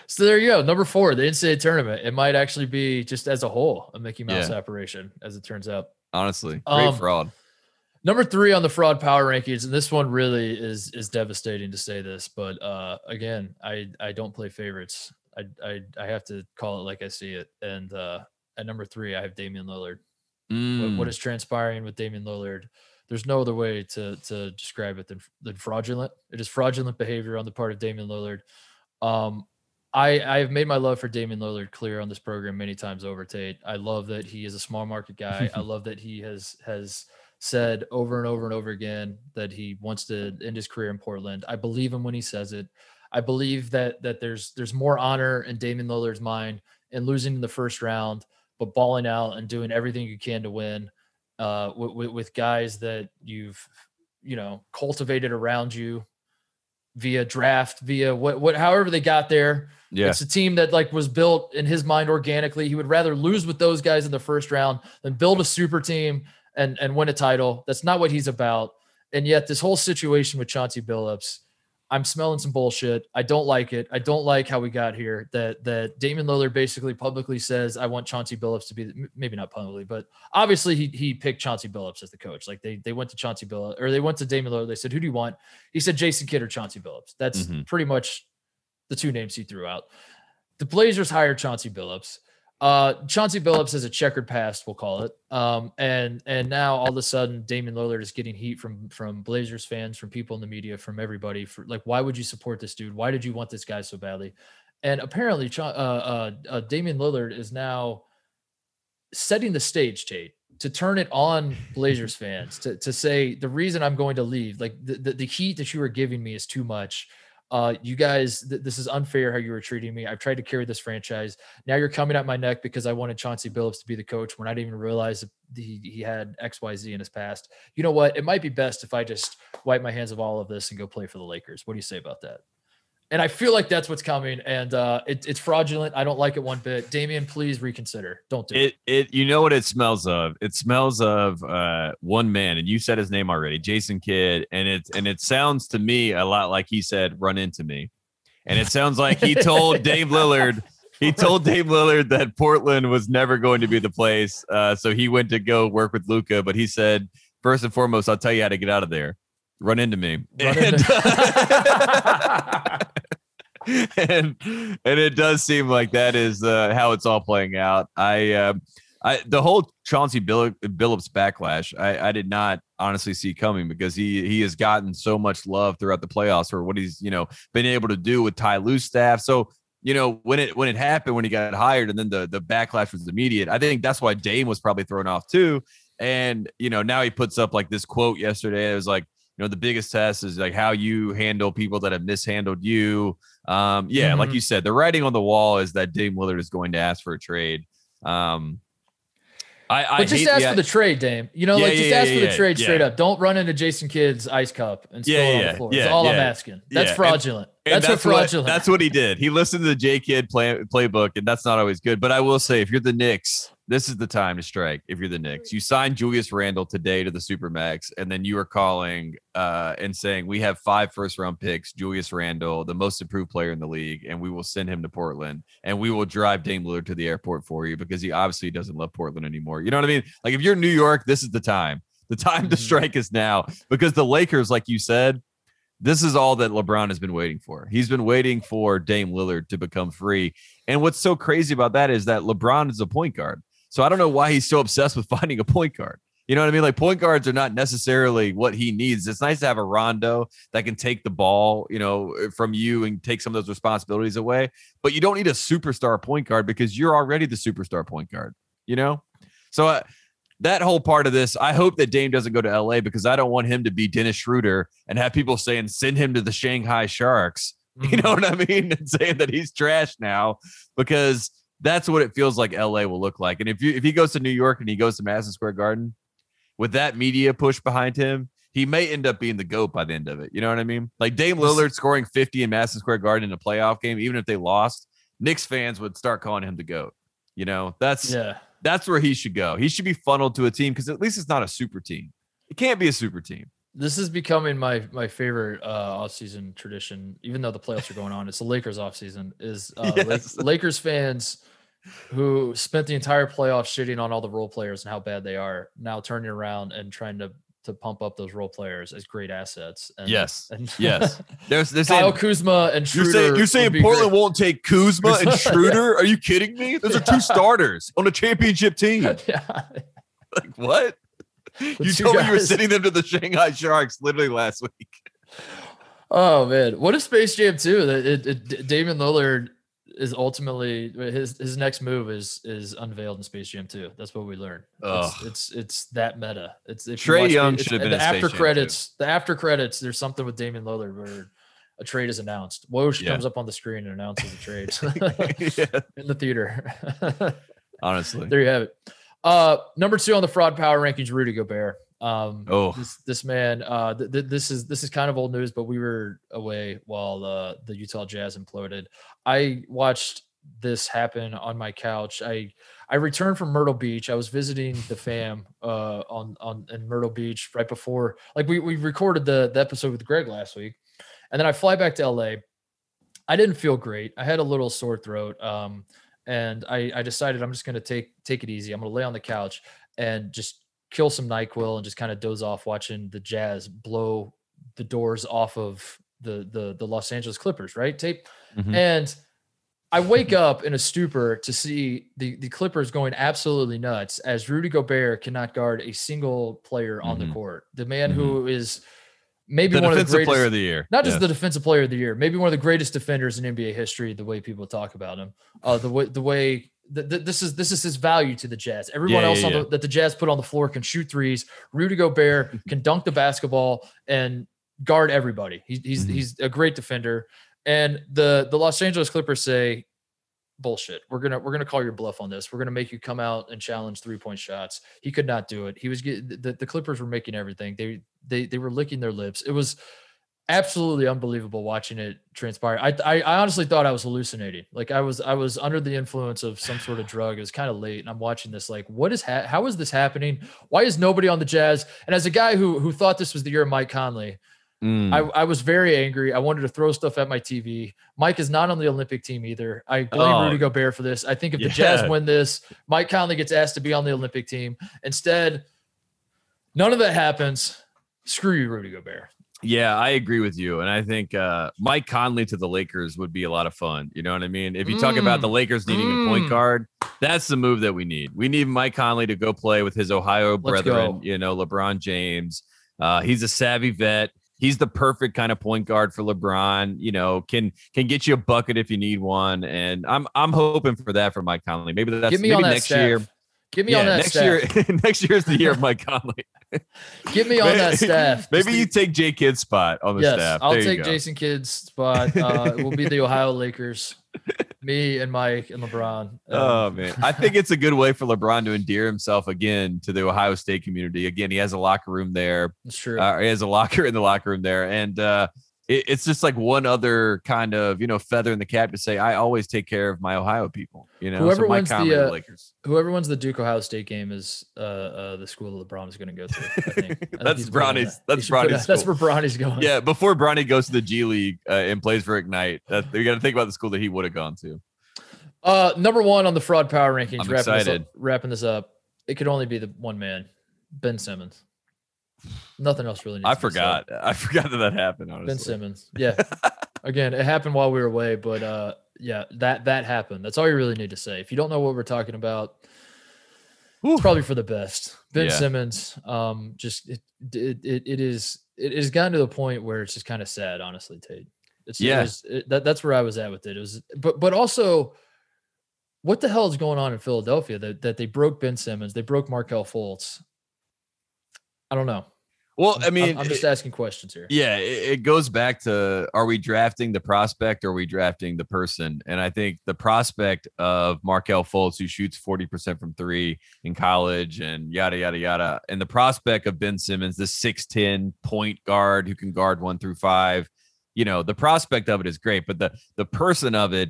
A: So there you go. Number four, the NCAA tournament. It might actually be just as a whole a Mickey Mouse
B: Yeah.
A: operation, as it turns out.
B: Honestly, great
A: Um,
B: fraud.
A: Number three on the fraud power rankings, and this one really is is devastating to say this, but uh, again, I I don't play favorites. I I I have to call it like I see it. And uh, at number three, I have Damian Lillard. What,
B: Mm.
A: what is transpiring with Damian Lillard? There's no other way to to describe it than than fraudulent. It is fraudulent behavior on the part of Damian Lillard. Um, I I have made my love for Damian Lillard clear on this program many times over, Tate. I love that he is a small market guy. I love that he has has said over and over and over again that he wants to end his career in Portland. I believe him when he says it. I believe that that there's there's more honor in Damian Lillard's mind in losing in the first round, but balling out and doing everything you can to win uh, with, with, with guys that you've you know cultivated around you via draft, via what what however they got there.
B: Yeah,
A: It's a team that like was built in his mind organically. He would rather lose with those guys in the first round than build a super team and and win a title. That's not what he's about. And yet this whole situation with Chauncey Billups, I'm smelling some bullshit. I don't like it. I don't like how we got here. That that Damian Lillard basically publicly says I want Chauncey Billups to be the- maybe not publicly, but obviously he he picked Chauncey Billups as the coach. Like they they went to Chauncey Billups or they went to Damian Lillard. They said, "Who do you want?" He said Jason Kidd or Chauncey Billups. That's
B: Mhm.
A: pretty much the two names he threw out. The Blazers hired Chauncey Billups. Uh, Chauncey Billups has a checkered past, we'll call it. Um, and and now all of a sudden, Damian Lillard is getting heat from from Blazers fans, from people in the media, from everybody. For like, why would you support this dude? Why did you want this guy so badly? And apparently, uh, uh, uh, Damian Lillard is now setting the stage, Tate, to turn it on Blazers fans to to say the reason I'm going to leave, like the the, the heat that you are giving me is too much uh, you guys, th- this is unfair how you were treating me. I've tried to carry this franchise. Now you're coming at my neck because I wanted Chauncey Billups to be the coach when I didn't even realize he, he had XYZ in his past. You know what? It might be best if I just wipe my hands of all of this and go play for the Lakers. What do you say about that? And I feel like that's what's coming, and uh, it, it's fraudulent. I don't like it one bit. Damian, please reconsider. Don't do it.
B: it it you know what it smells of it smells of uh one man and you said his name already jason kidd and it and it sounds to me a lot like he said run into me and it sounds like he told dame lillard he told dame lillard that portland was never going to be the place uh so he went to go work with luka but he said first and foremost i'll tell you how to get out of there run into me
A: Run into-
B: and and it does seem like that is uh, how it's all playing out. I uh, I the whole Chauncey Bill- Billups backlash I, I did not honestly see coming because he he has gotten so much love throughout the playoffs for what he's you know been able to do with Ty Lue staff. So you know when it when it happened when he got hired and then the the backlash was immediate. I think that's why Dame was probably thrown off too. And you know now he puts up like this quote yesterday. It was like know the biggest test is like how you handle people that have mishandled you. Um, yeah, like
A: Mhm.
B: you said, the writing on the wall is that Dame Lillard is going to ask for a trade. Um, I, I
A: But just ask
B: the-
A: for the trade, Dame. You know,
B: Yeah,
A: like just
B: yeah,
A: ask
B: yeah,
A: for the trade straight up. Don't run into Jason Kidd's ice cup and spill
B: Yeah,
A: it on the floor. That's all I'm asking. That's
B: Yeah, and-
A: fraudulent.
B: And
A: that's, what fraudulent.
B: What, that's what he did. He listened to the J Kidd play, playbook, and that's not always good. But I will say, if you're the Knicks, this is the time to strike. If you're the Knicks, you signed Julius Randle today to the Supermax, and then you are calling uh, and saying we have five first round picks, Julius Randle, the most improved player in the league, and we will send him to Portland, and we will drive Dame Lillard to the airport for you because he obviously doesn't love Portland anymore. You know what I mean? Like if you're New York, this is the time. The time to
A: Mhm.
B: strike is now because the Lakers, like you said, this is all that LeBron has been waiting for. He's been waiting for Dame Lillard to become free. And what's so crazy about that is that LeBron is a point guard. So I don't know why he's so obsessed with finding a point guard. You know what I mean? Like point guards are not necessarily what he needs. It's nice to have a Rondo that can take the ball, you know, from you and take some of those responsibilities away. But you don't need a superstar point guard because you're already the superstar point guard. You know, so uh, that whole part of this, I hope that Dame doesn't go to LA because I don't want him to be Dennis Schroeder and have people saying send him to the Shanghai Sharks. You know what I mean? And saying that he's trash now because that's what it feels like LA will look like. And if you if he goes to New York and he goes to Madison Square Garden with that media push behind him, he may end up being the GOAT by the end of it. You know what I mean? Like Dame Lillard scoring 50 in Madison Square Garden in a playoff game, even if they lost, Knicks fans would start calling him the GOAT. You know, that's
A: Yeah.
B: that's where he should go. He should be funneled to a team because at least it's not a super team. It can't be a super team.
A: This is becoming my my favorite uh offseason tradition, even though the playoffs are going on. It's the Lakers offseason. Is uh
B: Yes.
A: Lakers fans who spent the entire playoff shitting on all the role players and how bad they are, now turning around and trying to to pump up those role players as great assets. And,
B: Yes.
A: and
B: Yes. There's there's
A: Kyle Kuzma and
B: you're saying you're saying Portland won't take Kuzma and Schroeder? Are you kidding me? Those are two starters on a championship team.
A: yeah.
B: Like what?
A: The
B: You told me you were sending them to the Shanghai Sharks literally last week.
A: Oh man, what if Space Jam 2? That it, it, D- Damian Lillard is ultimately his his next move is is unveiled in Space Jam 2. That's what we learned. It's, it's it's that meta. It's you
B: Trae
A: watch
B: Young should have been
A: the after
B: Jam 2.
A: credits. The after credits, there's something with Damian Lillard where a trade is announced. Woj
B: Yeah.
A: comes up on the screen and announces a trade
B: yeah,
A: in the theater.
B: honestly.
A: there you have it. Uh, number two on the fraud power rankings, Rudy Gobert. Um,
B: Oh.
A: this this man, uh, th- th- this is this is kind of old news, but we were away while uh, the Utah Jazz imploded. I watched this happen on my couch. I I returned from Myrtle Beach. I was visiting the fam uh, on on in Myrtle Beach right before, like we we recorded the the episode with Greg last week, and then I fly back to LA. I didn't feel great. I had a little sore throat. Um, and I, I decided I'm just going to take take it easy. I'm going to lay on the couch and just kill some Nyquil and just kind of doze off watching the Jazz blow the doors off of the the the Los Angeles Clippers, right? Tate.
B: Mhm.
A: And I wake up in a stupor to see the the Clippers going absolutely nuts as Rudy Gobert cannot guard a single player on
B: Mhm.
A: the court. The man
B: Mhm.
A: who is maybe
B: The
A: one of the greatest
B: player of the year.
A: not just
B: Yes.
A: the defensive player of the year, maybe one of the greatest defenders in NBA history. The way people talk about him, uh, the way the way th- th- this is this is his value to the Jazz. Everyone
B: Yeah,
A: else
B: yeah,
A: on
B: yeah.
A: the, that the Jazz put on the floor can shoot threes. Rudy Gobert can dunk the basketball and guard everybody. He's he's
B: Mhm.
A: he's a great defender. And the the Los Angeles Clippers say, bullshit. We're gonna we're gonna call your bluff on this. We're gonna make you come out and challenge three point shots. He could not do it. He was getting the, the Clippers were making everything. They they they were licking their lips. It was absolutely unbelievable watching it transpire. I, I I honestly thought I was hallucinating. Like I was I was under the influence of some sort of drug. It was kind of late, and I'm watching this. Like, what is ha- how is this happening? Why is nobody on the Jazz? And as a guy who who thought this was the year of Mike Conley,
B: Mm.
A: I, I was very angry. I wanted to throw stuff at my TV. Mike is not on the Olympic team either. I blame
B: Oh.
A: Rudy Gobert for this. I think if the Jazz win this, Mike Conley gets asked to be on the Olympic team. Instead, none of that happens. Screw you, Rudy Gobert.
B: Yeah, I agree with you. And I think uh, Mike Conley to the Lakers would be a lot of fun. You know what I mean? If you talk about the Lakers needing a
A: Mm.
B: point guard, that's the move that we need. We need Mike Conley to go play with his Ohio
A: Let's
B: brethren,
A: go.
B: you know, LeBron James. Uh, he's a savvy vet. He's the perfect kind of point guard for LeBron. You know, can can get you a bucket if you need one. And I'm I'm hoping for that for Mike Conley. Maybe that's maybe
A: that
B: next
A: staff.
B: year.
A: Get me
B: yeah,
A: on that
B: next
A: staff.
B: year. next year is the year of Mike Conley.
A: Get me on that staff.
B: Maybe you take Jay Kidd's spot on the
A: yes,
B: staff.
A: I'll take
B: go.
A: Jason Kidd's spot. Uh, it will be the Ohio Lakers. Me and Mike and LeBron. Um,
B: Oh man, I think it's a good way for LeBron to endear himself again to the Ohio State community. Again, he has a locker room there.
A: it's true.
B: Uh, he has a locker in the locker room there, and uh, it, it's just like one other kind of you know feather in the cap to say I always take care of my Ohio people. You know,
A: Whoever
B: so
A: wins the, uh,
B: Lakers.
A: Whoever wins the Duke Ohio State game is uh, uh, the school that LeBron is going to go to. I think. I
B: That's
A: put
B: Bronny's-
A: that.
B: that's
A: He should put
B: Bronny's
A: that- That's where Bronny's going.
B: Yeah, before Bronny goes to the G League uh, and plays for Ignite, that, you got to think about the school that he would have gone to.
A: Uh, number one on the fraud power rankings.
B: I'm
A: wrapping This up, wrapping this up. It could only be the one man, Ben Simmons. Nothing else really. Needs
B: I
A: to be said.
B: forgot. I forgot that that happened. Honestly,
A: Ben Simmons. Yeah. Again, it happened while we were away, but uh, yeah, that that happened. That's all you really need to say. If you don't know what we're talking about,
B: Whew.
A: it's probably for the best. Ben
B: Yeah.
A: Simmons, um, just it, it it it is it has gotten to the point where it's just kind of sad, honestly, Tate. It's it
B: Yeah.
A: was- it- that, that's where I was at with it. It was, but but also what the hell is going on in Philadelphia that, that they broke Ben Simmons, they broke Markelle Fultz. I don't know.
B: Well,
A: I'm-
B: mean,
A: I'm, just asking questions here.
B: yeah, it, goes back to are we drafting the prospect or are we drafting the person? And I think the prospect of Markelle Fultz, who shoots 40% from three in college and yada, yada, yada. And the prospect of Ben Simmons, the 6'10 point guard who can guard one through five. You know, the prospect of it is great, but the the person of it,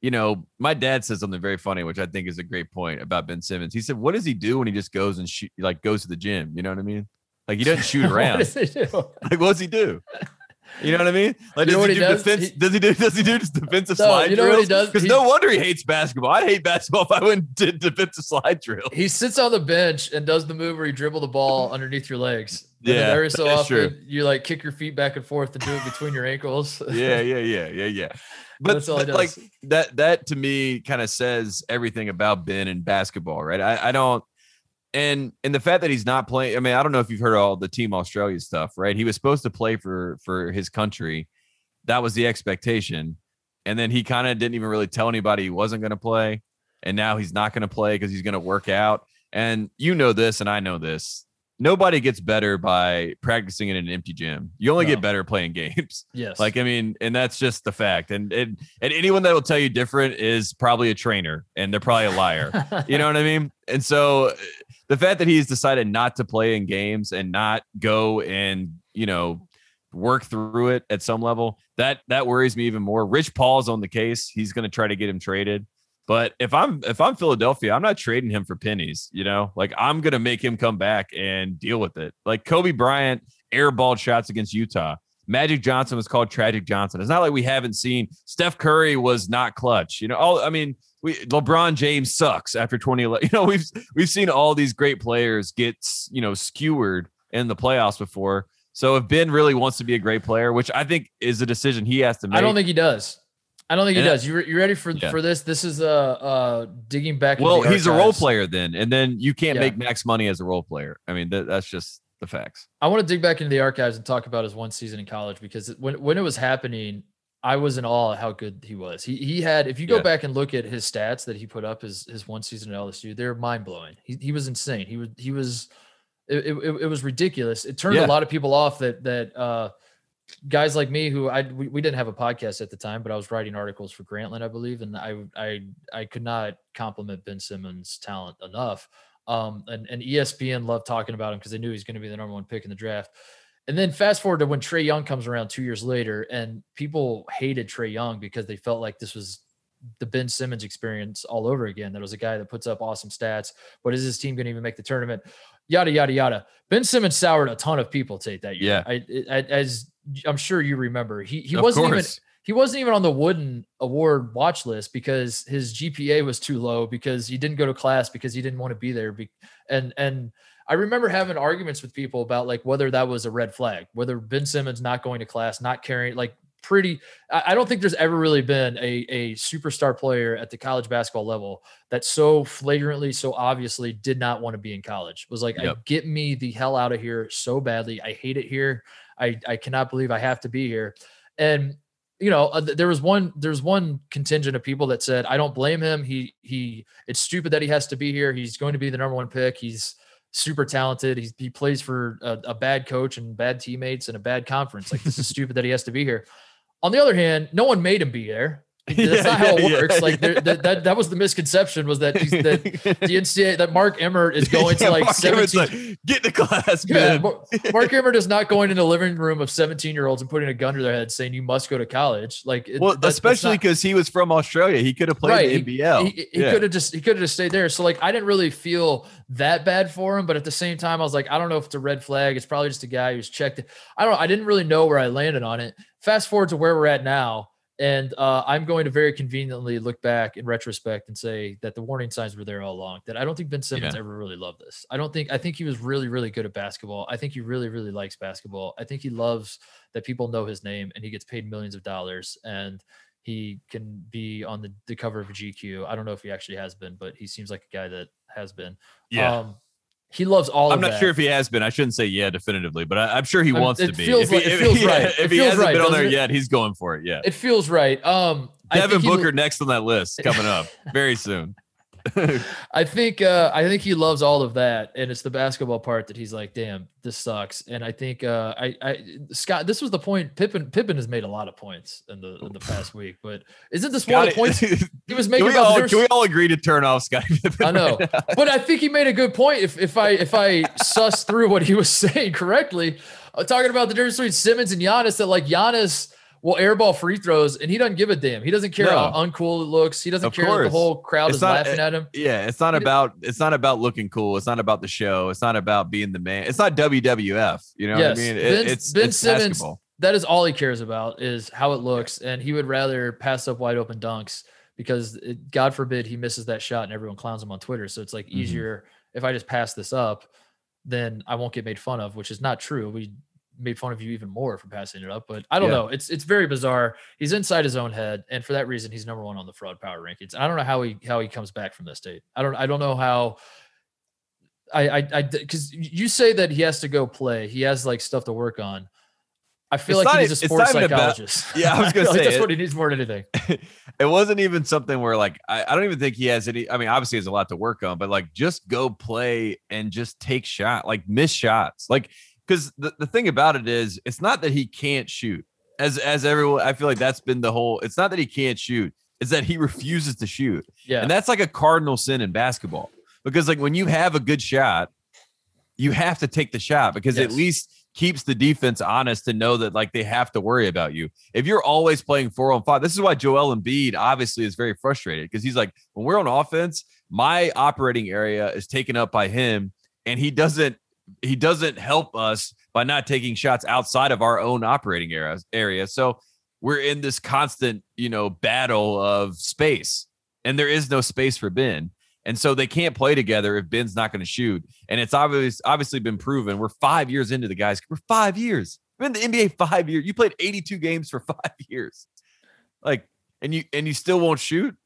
B: you know, my dad said something very funny, which I think is a great point about Ben Simmons. He said, What does he do when he just goes and shoot like goes to the gym? You know what I mean? Like he doesn't shoot around.
A: does he do?
B: Like, what does he do? You know what I mean? Like,
A: You know
B: does
A: what
B: he
A: he
B: do
A: does?
B: defense?
A: He-
B: does he do? Does he do just defensive
A: No,
B: slide
A: you know what he
B: drills?
A: does?
B: Because
A: He-
B: no wonder he hates basketball. I'd hate basketball if I went and did defensive slide drill.
A: He sits on the bench and does the move where you dribble the ball underneath your legs. And then
B: Yeah,
A: every so often
B: true.
A: you like kick your feet back and forth and do it between your ankles.
B: Yeah, yeah, yeah, yeah, yeah. But,
A: That's all he
B: but, like
A: does.
B: that, that to me kind of says everything about Ben and basketball, right? I, I don't. And and the fact that he's not playing, I mean, I don't know if you've heard all the Team Australia stuff, right? He was supposed to play for for his country. That was the expectation. And then he kind of didn't even really tell anybody he wasn't going to play. And now he's not going to play because he's going to work out. And you know this, and I know this. Nobody gets better by practicing in an empty gym. You only
A: No.
B: get better playing games.
A: yes.
B: Like I mean, and that's just the fact. And and and anyone that will tell you different is probably a trainer, and they're probably a liar. you know what I mean? And so uh, the fact that he's decided not to play in games and not go and you know work through it at some level that that worries me even more. Rich Paul's on the case. He's going to try to get him traded. But if I'm if I'm Philadelphia, I'm not trading him for pennies. You know, like I'm gonna make him come back and deal with it. Like Kobe Bryant airballed shots against Utah. Magic Johnson was called Tragic Johnson. It's not like we haven't seen Steph Curry was not clutch. You know, all I mean, we LeBron James sucks after 2011. You know, we've we've seen all these great players get you know skewered in the playoffs before. So if Ben really wants to be a great player, which I think is a decision he has to make,
A: I don't think he does. I don't think he
B: And I-
A: does. You you ready for
B: Yeah.
A: for this? This is uh uh digging back.
B: Well,
A: the
B: he's a role player then, and then you can't
A: Yeah.
B: make max money as a role player. I mean, that, that's just the facts.
A: I want to dig back into the archives and talk about his one season in college because when when it was happening, I was in awe at how good he was. He he had if you go
B: Yeah.
A: back and look at his stats that he put up his his one season at LSU, they're mind blowing. He he was insane. He was he was it, it, it was ridiculous. It turned a lot of people off that that uh guys like me who I we, we didn't have a podcast at the time, but I was writing articles for Grantland, I believe, and I I I could not compliment Ben Simmons' talent enough. Um, and, and ESPN loved talking about him because they knew he's going to be the number one pick in the draft. And then fast forward to when Trae Young comes around two years later, and people hated Trae Young because they felt like this was the Ben Simmons experience all over again. That was a guy that puts up awesome stats, but is his team going to even make the tournament? Yada yada yada. Ben Simmons soured a ton of people Tate that year.
B: Yeah.
A: I, I, as I'm sure you remember, he he
B: Of
A: wasn't even he wasn't even on the Wooden Award watch list because his GPA was too low because he didn't go to class because he didn't want to be there. Be- and and I remember having arguments with people about like whether that was a red flag, whether Ben Simmons not going to class, not carrying like pretty. I, don't think there's ever really been a a superstar player at the college basketball level that so flagrantly, so obviously did not want to be in college. Was like, I, get me the hell out of here so badly. I hate it here. I I cannot believe I have to be here. And you know, uh, there was one there's one contingent of people that said, I don't blame him. He he it's stupid that he has to be here. He's going to be the number one pick. He's super talented. He's, he plays for a, a bad coach and bad teammates and a bad conference. Like this is stupid that he has to be here. On the other hand, no one made him be there. That's
B: Yeah,
A: not how
B: yeah,
A: it
B: yeah,
A: works. like there,
B: yeah.
A: that, that that was the misconception was that that the NCAA that Mark Emmert is going to like
B: Mark
A: 17
B: like, get to class,
A: yeah,
B: man.
A: Mark Emmert is not going into the living room of 17 year olds and putting a gun to their head saying you must go to college. Like, it-
B: well,
A: that-
B: especially because he was from Australia. He could have played
A: Right,
B: the NBL.
A: he, he
B: Yeah.
A: could have just he could have just stayed there. So like I didn't really feel that bad for him, but at the same time I was like I don't know if it's a red flag. It's probably just a guy who's checked it. I don't. I didn't really know where I landed on it. Fast forward to where we're at now, and uh, I'm going to very conveniently look back in retrospect and say that the warning signs were there all along. That I don't think Ben Simmons
B: Yeah.
A: ever really loved this. I don't think. I think he was really really good at basketball. I think he really really likes basketball. I think he loves that people know his name and he gets paid millions of dollars and he can be on the, the cover of GQ. I don't know if he actually has been, but he seems like a guy that has been.
B: Yeah.
A: Um, he loves all
B: I'm not
A: that.
B: sure if he has been. I shouldn't say yeah definitively, but I, I'm sure he
A: I'm-
B: wants to be.
A: feels
B: if he,
A: like- it feels
B: he-
A: right.
B: If
A: It
B: he
A: feels
B: hasn't
A: right,
B: been on there
A: it?
B: yet, he's going for it. Yeah.
A: it feels right. Um, I
B: Devin Booker next on that list coming up very soon.
A: I think uh, I think he loves all of that, and it's the basketball part that he's like, "Damn, this sucks." And I think uh, I, I Scott, this was the point. Pippen Pippen has made a lot of points in the in the past week, but isn't this one of the points he was making?
B: we
A: about the
B: all, can we all agree to turn off Scott? Pippen?
A: I know,
B: right
A: but I think he made a good point. If if I if I suss through what he was saying correctly, uh, talking about the difference between Simmons and Giannis, that like Giannis will airball free throws and he doesn't give a damn. He doesn't care
B: No.
A: how uncool it looks. He doesn't
B: Of
A: care that the whole crowd
B: It's
A: is
B: not-
A: laughing at him.
B: Yeah, it's not
A: He did-
B: about it's not about looking cool. It's not about the show. It's not about being the man. It's not WWF. You know
A: Yes,
B: what I mean? It-
A: Ben-
B: it's
A: Ben
B: it's
A: Simmons-
B: basketball.
A: that is all he cares about is how it looks and he would rather pass up wide open dunks because it, god forbid he misses that shot and everyone clowns him on twitter so it's like
B: Mhm.
A: easier if i just pass this up then i won't get made fun of which is not true we made fun of you even more for passing it up but i don't
B: Yeah.
A: know it's it's very bizarre he's inside his own head and for that reason he's number one on the fraud power rankings i don't know how he how he comes back from this state i don't i don't know how I, I, I, because you say that he has to go play. He has like stuff to work on. I feel
B: It's
A: like
B: not
A: he needs a sports
B: even about-
A: psychologist.
B: Yeah, I was gonna
A: like
B: say
A: that's
B: it-
A: what he needs more than anything.
B: it wasn't even something where like I, I don't even think he has any. I mean, obviously he has a lot to work on, but like just go play and just take shot, like miss shots, like because the, the thing about it is it's not that he can't shoot. As as everyone, I feel like that's been the whole. It's not that he can't shoot. It's that he refuses to shoot.
A: Yeah,
B: And that's like a cardinal sin in basketball because like when you have a good shot, you have to take the shot because it at least keeps the defense honest to know that like they have to worry about you. If you're always playing four on five, this is why Joel Embiid obviously is very frustrated because he's like, when we're on offense, my operating area is taken up by him, and he doesn't he doesn't help us by not taking shots outside of our own operating area area. So we're in this constant, you know, battle of space, and there is no space for Ben. And so they can't play together if Ben's not going to shoot. And it's obvious, obviously been proven. We're five years into the guys. We're five years. We're in the NBA five years. You played 82 games for five years. Like, and you and you still won't shoot.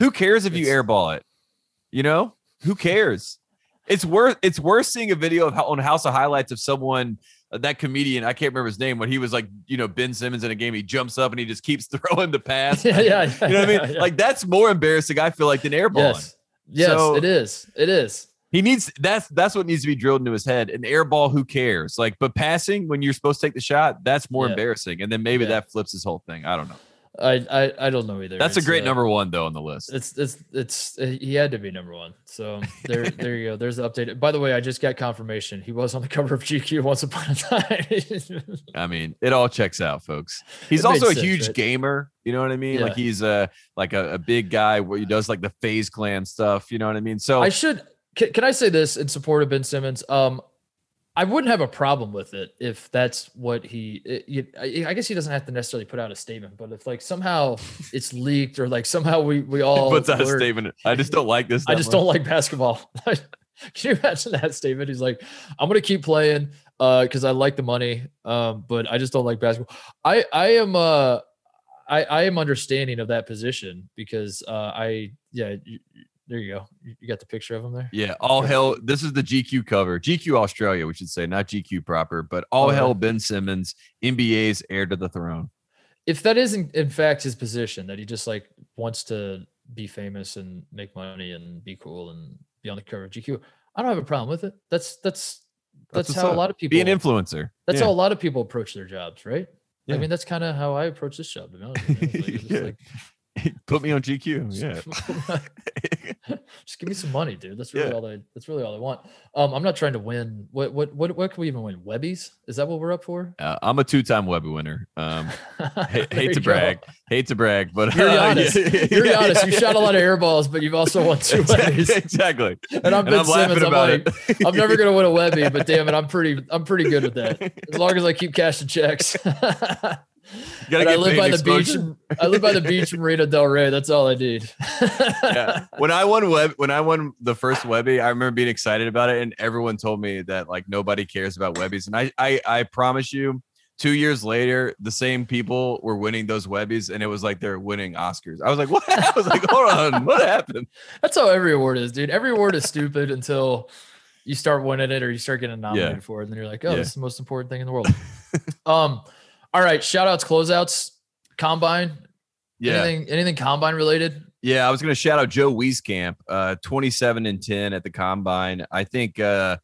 B: Who cares if you
A: It's-
B: airball it? You know, who cares? It's worth it's worth seeing a video of how on House of Highlights of someone uh, that comedian I can't remember his name when he was like you know Ben Simmons in a game he jumps up and he just keeps throwing the pass.
A: yeah, yeah,
B: You know what I mean?
A: yeah, yeah.
B: Like that's more embarrassing. I feel like than airballing.
A: yes, yes,
B: So-
A: it is. It is.
B: He needs that's that's what needs to be drilled into his head. An airball, who cares? Like, but passing when you're supposed to take the shot, that's more
A: Yeah.
B: embarrassing. And then maybe
A: Yeah.
B: that flips his whole thing. I don't know.
A: I, I, I don't know either.
B: That's a great
A: uh,
B: number one though on the list.
A: It's it's it's uh, he had to be number one. So there there you go. There's the update. By the way, I just got confirmation. He was on the cover of GQ once upon a time.
B: I mean, it all checks out, folks. He's
A: It
B: also a
A: sense,
B: huge
A: right?
B: gamer. You know what I mean? Like he's a like a, a big guy where he does like the FaZe Clan stuff. You know what I mean? So
A: I should can, can I say this in support of Ben Simmons? Um, I wouldn't have a problem with it if that's what he. It, you- I, I guess he doesn't have to necessarily put out a statement, but if like somehow it's leaked or like somehow we we all
B: puts out a statement. I just don't like this.
A: I just
B: much."
A: don't like basketball. Can you imagine that statement? He's like, I'm gonna keep playing uh because I like the money, um, but I just don't like basketball. I I am uh I I am understanding of that position because uh I yeah there you go. You got the picture of him there.
B: Yeah, all hell. This is the GQ cover, GQ Australia, we should say, not GQ proper, but all
A: yeah.
B: hell Ben Simmons, NBA's heir to the throne.
A: If that isn't in fact his position, that he just like wants to be famous and make money and be cool and be on the cover of GQ, I don't have a problem with it. That's that's that's,
B: what's
A: how
B: up.
A: a lot of people
B: Be an influencer.
A: That's
B: Yeah.
A: how a lot of people approach their jobs, right?
B: Yeah.
A: I mean, that's kind of how I approach this job. To be honest, with you. It's like-
B: Yeah.
A: like,
B: Put me on GQ. Yeah.
A: just give me some money, dude. That's really
B: Yeah.
A: all I. That's really all I want. Um, I'm not trying to win. What what what what can we even win? Webbies? Is that what we're up for?
B: Uh, I'm a two-time Webby winner. Um, ha- hate
A: you
B: to
A: go.
B: brag, hate to brag, but
A: You're
B: uh,
A: honest.
B: yeah,
A: You're
B: yeah,
A: honest. You shot a lot of air balls, but you've also won two. Webbies.
B: exactly.
A: And I'm
B: And
A: Ben
B: I'm laughing
A: Simmons. I'm like,
B: it.
A: I'm never gonna win a Webby, but damn it, I'm pretty. I'm pretty good with that. As long as I keep cashing checks.
B: Gotta
A: I live by the beach. I live by the beach in Marina Del Rey. That's all I need.
B: yeah. When I won web, when I won the first Webby, I remember being excited about it, and everyone told me that like nobody cares about Webbies. And I, I, I promise you, two years later, the same people were winning those Webbies, and it was like they're winning Oscars. I was like, what? I was like, hold on, what happened?
A: That's how every award is, dude. Every award is stupid until you start winning it or you start getting nominated for it. And then you're like, oh,
B: Yeah.
A: this is the most important thing in the world. um, all right. Shout outs, closeouts, combine.
B: Yeah.
A: Anything anything combine related?
B: Yeah, I was going to shout out Joe Wieskamp, uh, 27 and 10 at the combine. I think uh,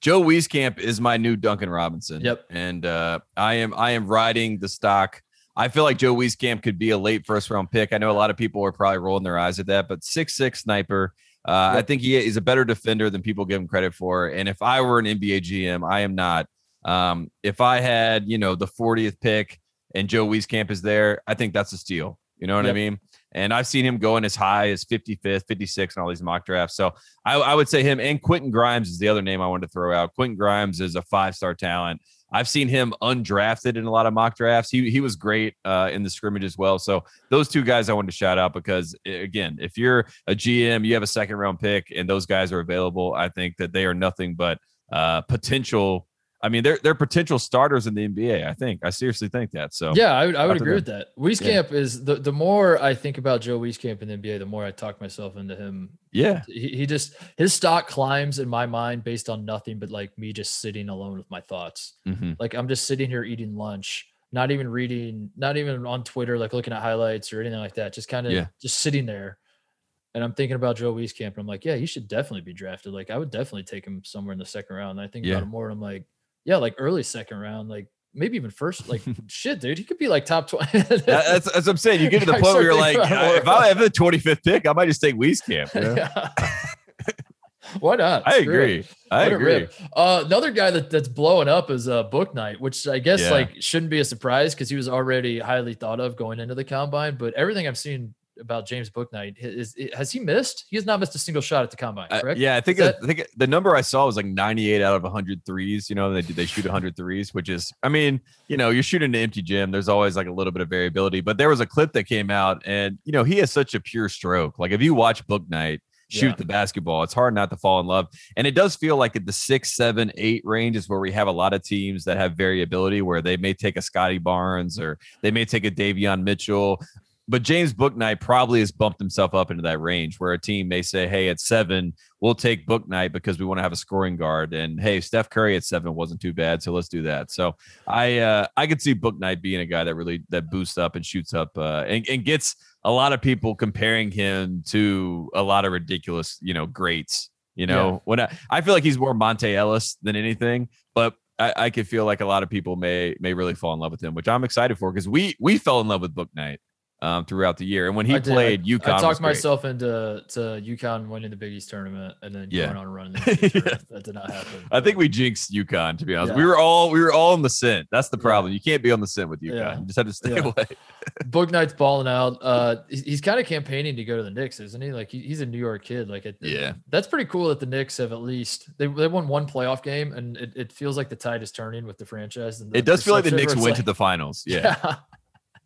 B: Joe Wieskamp is my new Duncan Robinson.
A: Yep.
B: And uh, I am I am riding the stock. I feel like Joe Wieskamp could be a late first round pick. I know a lot of people are probably rolling their eyes at that, but six six sniper. Uh, I think he is a better defender than people give him credit for. And if I were an NBA GM, I am not. Um, if I had, you know, the 40th pick and Joe Wieskamp is there, I think that's a steal. You know what I mean? And I've seen him going as high as 55th, 56 and all these mock drafts. So I, I would say him and Quentin Grimes is the other name I wanted to throw out. Quentin Grimes is a five star talent. I've seen him undrafted in a lot of mock drafts. He he was great uh, in the scrimmage as well. So those two guys I wanted to shout out because again, if you're a GM, you have a second round pick, and those guys are available. I think that they are nothing but uh, potential. I mean, they're they're potential starters in the NBA. I think I seriously think that. So
A: Yeah, I would, I would agree with that. Wieskamp is the, the more I think about Joe Wieskamp in the NBA, the more I talk myself into him.
B: yeah,
A: He, he just his stock climbs in my mind based on nothing but like me just sitting alone with my thoughts.
B: Mhm.
A: Like I'm just sitting here eating lunch, not even reading, not even on Twitter, like looking at highlights or anything like that. Just kind of
B: Yeah.
A: just sitting there. And I'm thinking about Joe Wieskamp, and I'm like, yeah, he should definitely be drafted. Like, I would definitely take him somewhere in the second round. And I think
B: Yeah.
A: about him more, and I'm like, yeah, like early second round, like maybe even first. Like, shit, dude, he could be like top twenty.
B: That's, that's what I'm saying. You get to the point where you're like, if I have the 25th pick, I might just take Wieskamp. you know?
A: Yeah. Why not?
B: I
A: Screw it.
B: agree. I
A: Let
B: agree.
A: Uh, another guy that, that's blowing up is uh, Bouknight, which I guess
B: Yeah.
A: like shouldn't be a surprise because he was already highly thought of going into the combine. But everything I've seen about James Bouknight is, is has he missed? He has not missed a single shot at the combine.
B: Uh,
A: Correct?
B: yeah, I think
A: that-
B: I think the number I saw was like 98 out of 100 threes. You know, they they shoot 100 threes, which is, I mean, you know, you're shooting an empty gym. There's always like a little bit of variability. But there was a clip that came out, and you know, he has such a pure stroke. Like if you watch Bouknight shoot
A: Yeah.
B: the basketball, it's hard not to fall in love. And it does feel like at the six, seven, eight range is where we have a lot of teams that have variability, where they may take a Scottie Barnes or they may take a Davion Mitchell. But James Bouknight probably has bumped himself up into that range where a team may say, Hey, at seven, we'll take Bouknight because we want to have a scoring guard. And hey, Steph Curry at seven wasn't too bad. So let's do that. So I uh I could see Bouknight being a guy that really that boosts up and shoots up uh and, and gets a lot of people comparing him to a lot of ridiculous, you know, greats. You know, when I, I feel like he's more Monta Ellis than anything, but I, I could feel like a lot of people may may really fall in love with him, which I'm excited for because we we fell in love with Bouknight um, throughout the year, and when he
A: I did.
B: Played UConn,
A: I talked myself into to UConn winning the Big East tournament and then
B: Yeah.
A: going on a run. In
B: Yeah.
A: That did not happen.
B: I think we jinxed UConn. To be honest, we were all we were all on the scent. That's the
A: Yeah.
B: problem. You can't be on the scent with UConn.
A: Yeah.
B: You just have to stay
A: Yeah.
B: away.
A: Bouknight's balling out. Uh, he's, he's kind of campaigning to go to the Knicks, isn't he? Like he, he's a New York kid. Like it,
B: Yeah.
A: that's pretty cool that the Knicks have at least they, they won one playoff game, and it, it feels like the tide is turning with the franchise.
B: It does feel like the Knicks went to the finals. Yeah,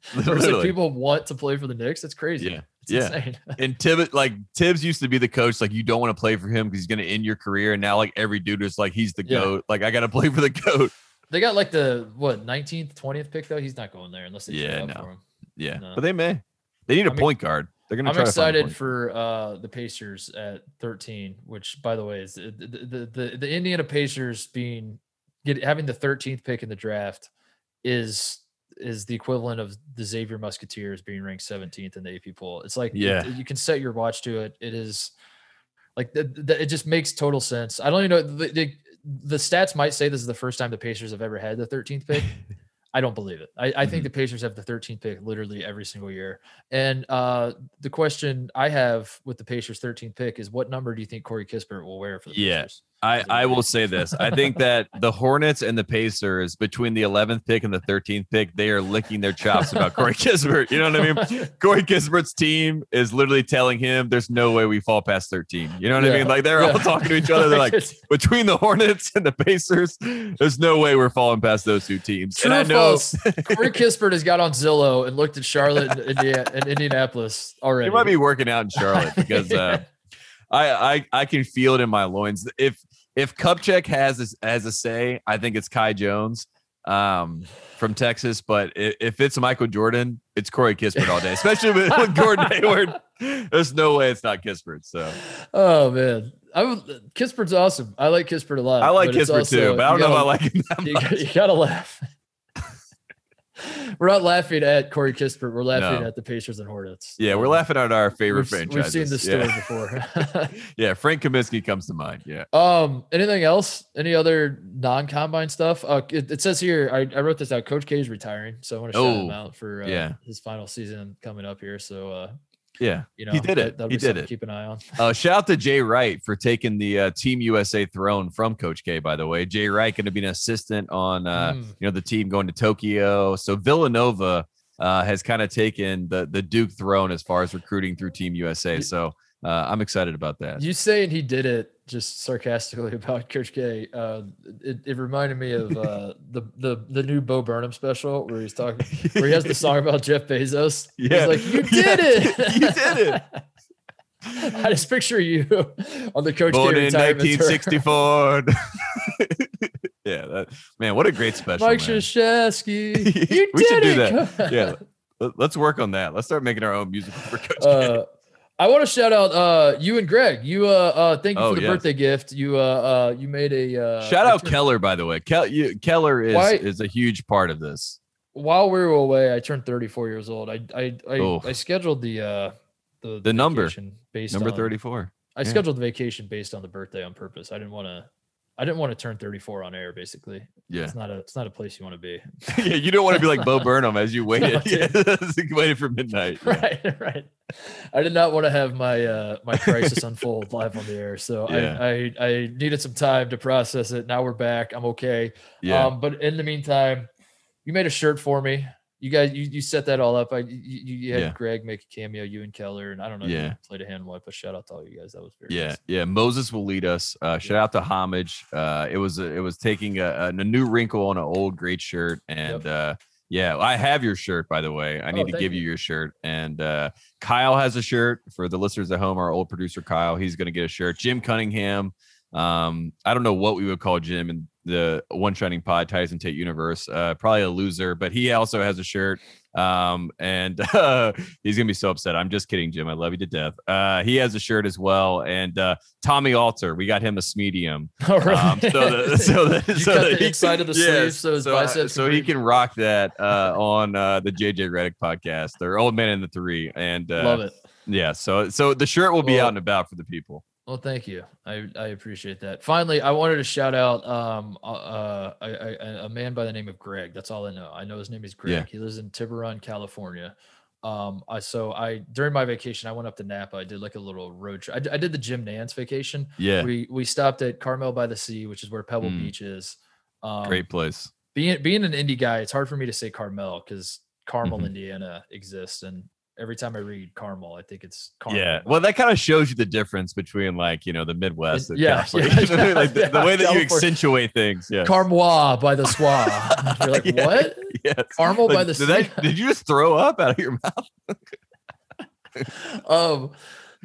A: people want to play for the Knicks. It's crazy.
B: Yeah.
A: It's
B: Yeah.
A: insane.
B: and Tibbet, like Thibs used to be the coach. Like you don't want to play for him because he's going to end your career. And now like every dude is like he's the
A: Yeah.
B: goat. Like I got to play for the goat.
A: They got like the what 19th, 20th pick though. He's not going there unless they
B: Yeah, no.
A: for him.
B: Yeah,
A: No.
B: but they may. They need a
A: I'm ex-
B: point guard. They're going to
A: I'm
B: try to find a
A: excited for uh, the Pacers at 13, which, by the way, is the the, the, the Indiana Pacers being get having the 13th pick in the draft is is the equivalent of the Xavier Musketeers being ranked 17th in the AP poll. It's like
B: Yeah.
A: you can set your watch to it. It is like the, the, it just makes total sense. I don't even know the, the the stats might say this is the first time the Pacers have ever had the 13th pick. I don't believe it. I, I think the Pacers have the 13th pick literally every single year. And uh, the question I have with the Pacers 13th pick is what number do you think Corey Kispert will wear for the
B: Yeah.
A: Pacers?
B: I, I will say this. I think that the Hornets and the Pacers, between the 11th pick and the 13th pick, they are licking their chops about Corey Kispert. You know what I mean? Corey Kispert's team is literally telling him there's no way we fall past 13. You know what I mean? Like they're all talking to each other. They're like, between the Hornets and the Pacers, there's no way we're falling past those two teams.
A: True
B: and I know?
A: Corey Kispert has got on Zillow and looked at Charlotte and, Indiana, and Indianapolis already.
B: he might be working out in Charlotte because uh, I, I I can feel it in my loins. If if Kupchak has has a say, I think it's Kai Jones um, from Texas. But if, if it's Michael Jordan, it's Corey Kispert all day, especially with, with Gordon Hayward. There's no way it's not Kispert. So
A: Oh man, I would, Kispert's awesome. I like Kispert a lot.
B: I like Kispert
A: also-
B: too, but I don't know if I like him that
A: You,
B: much.
A: gotta- you gotta laugh. we're not laughing at Corey Kispert. We're laughing
B: No.
A: at the Pacers and Hornets.
B: Yeah, we're
A: Um,
B: laughing at our favorite
A: We've,
B: franchises.
A: we've seen this story
B: Yeah.
A: before.
B: yeah, Frank Kaminsky comes to mind. Yeah.
A: um, anything else? Any other non-combine stuff? Uh, it, it says here. I, I wrote this out. Coach K is retiring, so I want to shout him
B: Oh,
A: out for uh,
B: yeah.
A: his final season coming up here. So uh,
B: Yeah.
A: you know,
B: he did it. He did it.
A: Keep an eye on.
B: Uh, shout out to Jay Wright for taking the uh, Team USA throne from Coach K. By the way, Jay Wright going to be an assistant on uh,
A: Mm.
B: you know the team going to Tokyo. So Villanova uh, has kind of taken the the Duke throne as far as recruiting through Team USA. So uh, I'm excited about that.
A: You saying he did it just sarcastically about Coach K, uh, it, it reminded me of uh, the the the new Bo Burnham special where he's talking where he has the song about Jeff Bezos.
B: Yeah.
A: He's like, You
B: Yeah.
A: did it.
B: You did it.
A: I just picture you on the Coach
B: Born
A: K
B: in
A: retirement tour.
B: 1964. yeah, that, man, what a great special.
A: Mike. Krzyzewski. You
B: We should
A: did
B: do
A: it.
B: that. Yeah. Let- Let's work on that. Let's start making our own music for Coach K.
A: I want to shout out uh, you and Greg. You uh, uh thank you
B: Oh,
A: for the
B: yes.
A: birthday gift. You uh, uh you made a uh,
B: Shout out Keller, by the way. Kel- you, Keller is
A: Why-
B: is a huge part of this.
A: while we were away, I turned 34 years old. I I I,
B: Oh.
A: I scheduled the uh the,
B: The number.
A: based
B: Number
A: on,
B: 34.
A: I
B: yeah.
A: scheduled the vacation based on the birthday on purpose. I didn't want to I didn't want to turn 34 on air basically.
B: Yeah.
A: It's not a it's not a place you want to be.
B: yeah, you don't want to be like Bo Burnham as you waited. Yeah, you waited for midnight. Yeah.
A: right, right. I did not want to have my uh my crisis unfold live on the air. So
B: Yeah.
A: I, I I needed some time to process it. Now we're back. I'm okay.
B: Yeah.
A: Um, but in the meantime, you made a shirt for me. You guys, you, you set that all up. I you, you had
B: Yeah.
A: Greg make a cameo, you and Keller, and I don't know.
B: Yeah.
A: played a hand wipe, but shout out to all you guys. That was very
B: Yeah,
A: nice.
B: yeah. Moses will lead us. Uh, shout out to Homage. Uh, it was it was taking a, a new wrinkle on an old great shirt, and uh, yeah, I have your shirt by the way. I need
A: Oh,
B: to give you
A: you.
B: your shirt, and uh, Kyle has a shirt for the listeners at home. Our old producer Kyle, he's going to get a shirt. Jim Cunningham. Um, I don't know what we would call Jim in the One Shining Pod Tyson Tate universe. Uh, probably a loser, but he also has a shirt. Um, and uh, he's gonna be so upset. I'm just kidding, Jim. I love you to death. Uh, he has a shirt as well. And uh, Tommy Alter, we got him a smedium.
A: Oh, really?
B: Um, so that, so
A: you
B: so
A: cut
B: that
A: the inside of the sleeve so his
B: so, uh,
A: biceps.
B: so he can rock that uh, on uh, the JJ Redick podcast They're Old men in the Three. And uh,
A: love it.
B: Yeah, so so the shirt will be
A: Well-
B: out and about for the people.
A: Well, thank you. I, I appreciate that. Finally, I wanted to shout out um uh, uh a, a, a man by the name of Greg. That's all I know. I know his name is Greg.
B: Yeah.
A: He lives in Tiburon, California. Um, I so I during my vacation I went up to Napa. I did like a little road trip. I did the Jim Nantz vacation.
B: Yeah,
A: We we stopped at Carmel by the Sea, which is where Pebble
B: Mm.
A: Beach is. Um,
B: great place.
A: being being an indie guy, it's hard for me to say Carmel because Carmel,
B: Mhm.
A: Indiana exists, and every time I read Carmel, I think it's Carmel.
B: Yeah, well, that kind of shows you the difference between like you know the Midwest and
A: yeah,
B: California.
A: yeah, yeah,
B: like the, the way that you accentuate things. Yeah,
A: Carmois by the Swa. You're like,
B: Yeah.
A: what?
B: yes.
A: Carmel by the
B: did, that, did you just throw up out of your mouth?
A: um,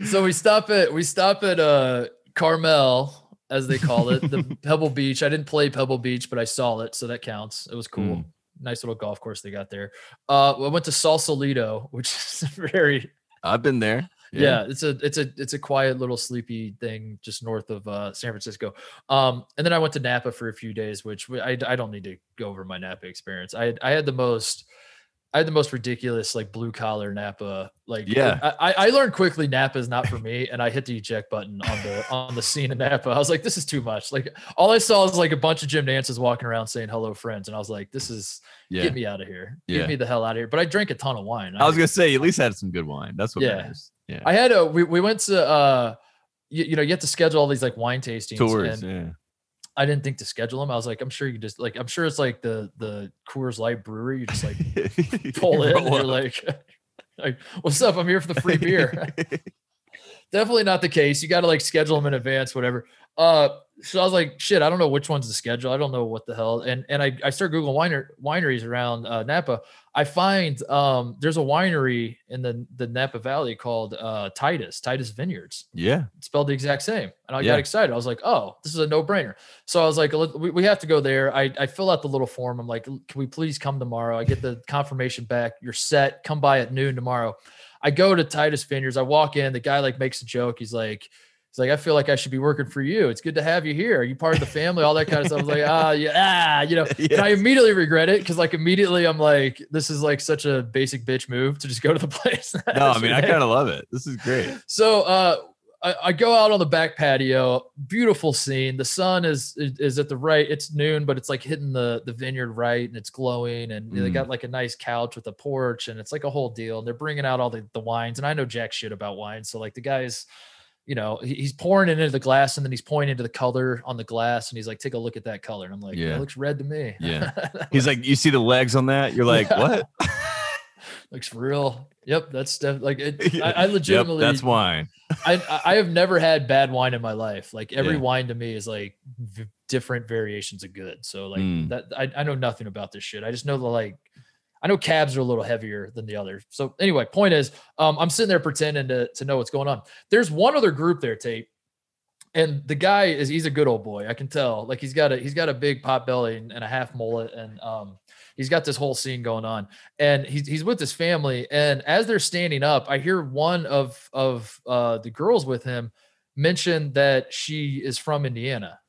A: so we stop at we stop at uh Carmel, as they call it, the Pebble Beach. I didn't play Pebble Beach, but I saw it, so that counts. It was cool.
B: Mm.
A: Nice little golf course they got there. Uh, I went to Sausalito, which is very
B: I've been there.
A: yeah. it's a it's a it's a quiet little sleepy thing just north of uh, San Francisco. Um, and then I went to Napa for a few days, which I don't need to go over my Napa experience. I I had the most. I had the most ridiculous like blue collar Napa. Like
B: Yeah.
A: I, I I learned quickly Napa is not for me, and I hit the eject button on the on the scene in Napa. I was like, this is too much. Like all I saw was like a bunch of Jim Nantzes walking around saying hello friends, and I was like, this is
B: Yeah.
A: get me out of here,
B: Yeah.
A: get me the hell out of here. But I drank a ton of wine.
B: I was gonna say you at least had some good wine. That's what
A: Yeah.
B: matters. Yeah.
A: I had a we, we went to uh you, you know you have to schedule all these like wine tastings
B: Tours.
A: and
B: Yeah.
A: I didn't think to schedule them. I was like, I'm sure you just like I'm sure it's like the the Coors Light brewery. You just like pull in and you're like, like, what's up? I'm here for the free beer. Definitely not the case. You got to like schedule them in advance, whatever. Uh, so I was like, shit, I don't know which one's to schedule. I don't know what the hell. And and I I start googling winer, wineries around uh, Napa. I find um there's a winery in the the Napa Valley called uh Titus Titus Vineyards
B: yeah.
A: it's spelled the exact same. And I
B: Yeah.
A: got excited. I was like, oh, this is a no brainer. So I was like, we, we have to go there. I, I fill out the little form. I'm like, can we please come tomorrow? I get the confirmation back. You're set. Come by at noon tomorrow. I go to Titus Vineyards. I walk in. The guy like makes a joke. He's like, He's like, I feel like I should be working for you. It's good to have you here. Are you part of the family? All that kind of stuff. I was like, ah, yeah, ah, you know. And I immediately regret it because like immediately I'm like, this is like such a basic bitch move to just go to the place.
B: No, I mean, I kind of love it. This is great.
A: So uh I, I go out on the back patio, beautiful scene. The sun is, is at the right, it's noon, but it's like hitting the the vineyard right and it's glowing. And they
B: Mm.
A: got like a nice couch with a porch, and it's like a whole deal. And they're bringing out all the, the wines. And I know jack shit about wine. So like the guys, you know, he's pouring it into the glass and then he's pointing to the color on the glass and he's like, take a look at that color. And I'm like, yeah,
B: Yeah.
A: it looks red to me.
B: Yeah. He's like, you see the legs on that? You're like,
A: Yeah.
B: what?
A: looks real. Yep, that's def- like it. I, I
B: Yep,
A: legitimately
B: that's wine.
A: I I have never had bad wine in my life. Like every
B: Yeah.
A: wine to me is like v- different variations of good. So like
B: Mm.
A: that I, I know nothing about this shit. I just know the like I know cabs are a little heavier than the others. So anyway, point is, um, I'm sitting there pretending to to know what's going on. There's one other group there, Tate, and the guy is he's a good old boy. I can tell. Like he's got a he's got a big pot belly and, and a half mullet, and um, he's got this whole scene going on. And he's he's with his family, and as they're standing up, I hear one of of uh, the girls with him mention that she is from Indiana.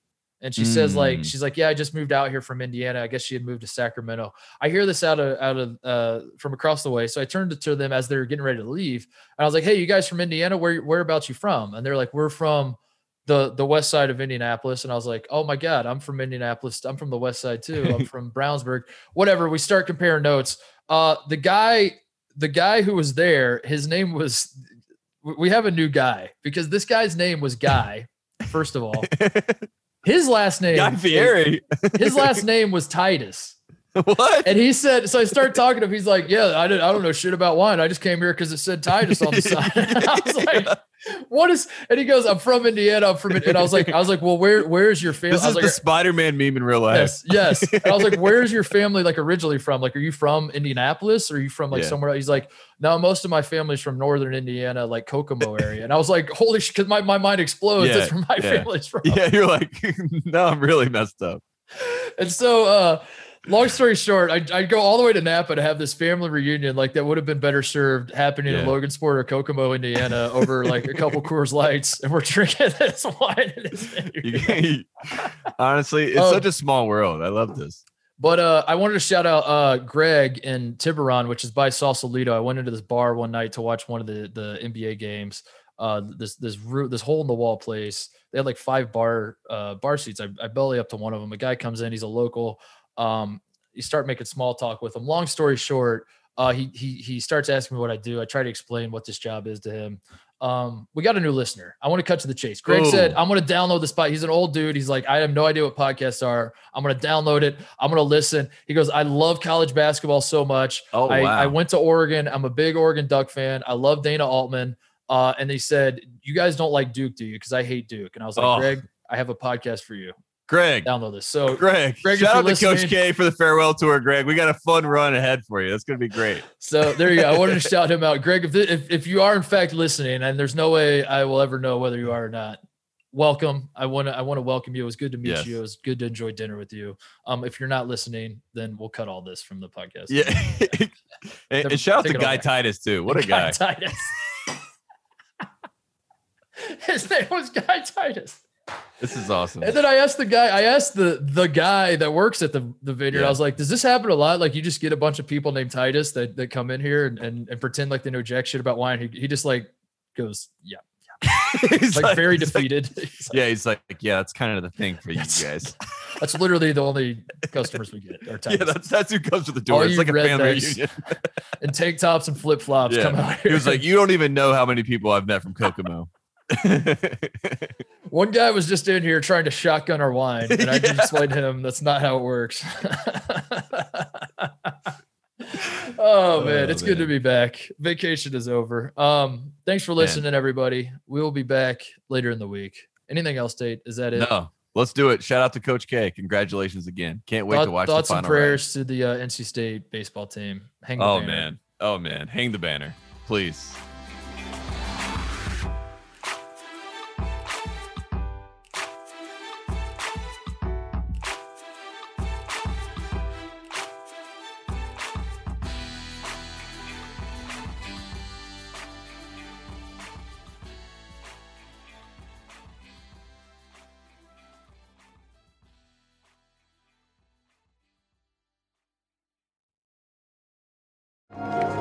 A: And she says, like,
B: Mm.
A: she's like, yeah, I just moved out here from Indiana. I guess she had moved to Sacramento. I hear this out of out of uh, from across the way. So I turned to, to them as they're getting ready to leave, and I was like, "Hey, you guys from Indiana? Where whereabouts you from?" And they're like, "We're from the the west side of Indianapolis." And I was like, "Oh my god, I'm from Indianapolis. I'm from the west side too. I'm from Brownsburg. Whatever." We start comparing notes. Uh, the guy, the guy who was there, his name was. We have a new guy because this guy's name was Guy. First of all, his last name,
B: Guy Fieri.
A: his last name was Titus.
B: what?
A: And he said, so I started talking to him. He's like, Yeah, I, didn't, I don't know shit about wine. I just came here because it said Titus on the side. I was like, What is, and he goes, I'm from Indiana. I'm from, and I was like, I was like, Well, where, where's your family?
B: This
A: I
B: is
A: was
B: the
A: like,
B: Spider-Man meme in real life.
A: Yes, yes. And I was like, Where's your family like originally from? Like, are you from Indianapolis or are you from like
B: Yeah.
A: somewhere else? He's like, No, most of my family's from northern Indiana, like Kokomo area. And I was like, Holy shit, because my, my mind explodes.
B: Yeah,
A: That's where my
B: yeah.
A: family's from.
B: Yeah, you're like, no, I'm really messed up.
A: And so, uh, long story short, I'd, I'd go all the way to Napa to have this family reunion. Like that would have been better served happening in
B: Logan
A: Logansport or Kokomo, Indiana, over like a couple Coors Lights, and we're drinking this wine. this
B: honestly, it's
A: Oh.
B: such a small world. I love this.
A: But uh, I wanted to shout out uh, Greg in Tiburon, which is by Sausalito. I went into this bar one night to watch one of the the NBA games. Uh, this this root this hole in the wall place. They had like five bar uh, bar seats. I, I belly up to one of them. A guy comes in. He's a local. Um, you start making small talk with him. Long story short, uh, he he he starts asking me what I do. I try to explain what this job is to him. Um, we got a new listener. I want to cut to the chase. Greg said, I'm going to download the spot. He's an old dude. He's like, I have no idea what podcasts are. I'm going to download it. I'm going to listen. He goes, I love college basketball so much.
B: Oh,
A: I,
B: wow.
A: I went to Oregon. I'm a big Oregon Duck fan. I love Dana Altman. Uh, and they said, You guys don't like Duke, do you? Because I hate Duke. And I was like,
B: Oh.
A: Greg, I have a podcast for you.
B: Greg,
A: Download this. So
B: Greg,
A: Greg,
B: shout out to Coach K for the farewell tour, Greg. We got a fun run ahead for you. That's going to be great.
A: So there you go. I wanted to shout him out, Greg. If, if if you are in fact listening, and there's no way I will ever know whether you are or not, welcome. I want to I want to welcome you. It was good to meet
B: Yes.
A: you. It was good to enjoy dinner with you. Um, if you're not listening, then we'll cut all this from the podcast.
B: Yeah. and, and shout out to Guy. Titus, too. What a
A: Guy
B: guy.
A: Titus. His name was Guy Titus.
B: This is awesome.
A: And then I asked the guy, I asked the the guy that works at the, the vineyard, I was like, does this happen a lot? Like you just get a bunch of people named Titus that, that come in here and, and, and pretend like they know jack shit about wine. He, he just like goes, yeah,
B: He's
A: like, very
B: he's like-
A: defeated. He's like,
B: yeah, he's like, yeah, that's kind of the thing for you guys.
A: That's literally the only customers we get. Are
B: yeah, that's that's who comes to the
A: All
B: door. It's
A: you
B: like a family reunion.
A: and tank tops and flip flops
B: Yeah.
A: come out here.
B: He was like, you don't even know how many people I've met from Kokomo.
A: One guy was just in here trying to shotgun our wine, and I just explained to him that's not how it works. oh man,
B: Oh,
A: it's good to be back. Vacation is over. Um, thanks for listening, everybody. We will be back later in the week. Anything else, Tate? Is that it?
B: no, let's do it. Shout out to Coach K. Congratulations again. Can't wait
A: Thought-
B: to watch
A: thoughts
B: the
A: and
B: final. round.
A: prayers to the uh, NC State baseball team. Hang the
B: Oh
A: banner.
B: man. Oh man. Hang the banner, please.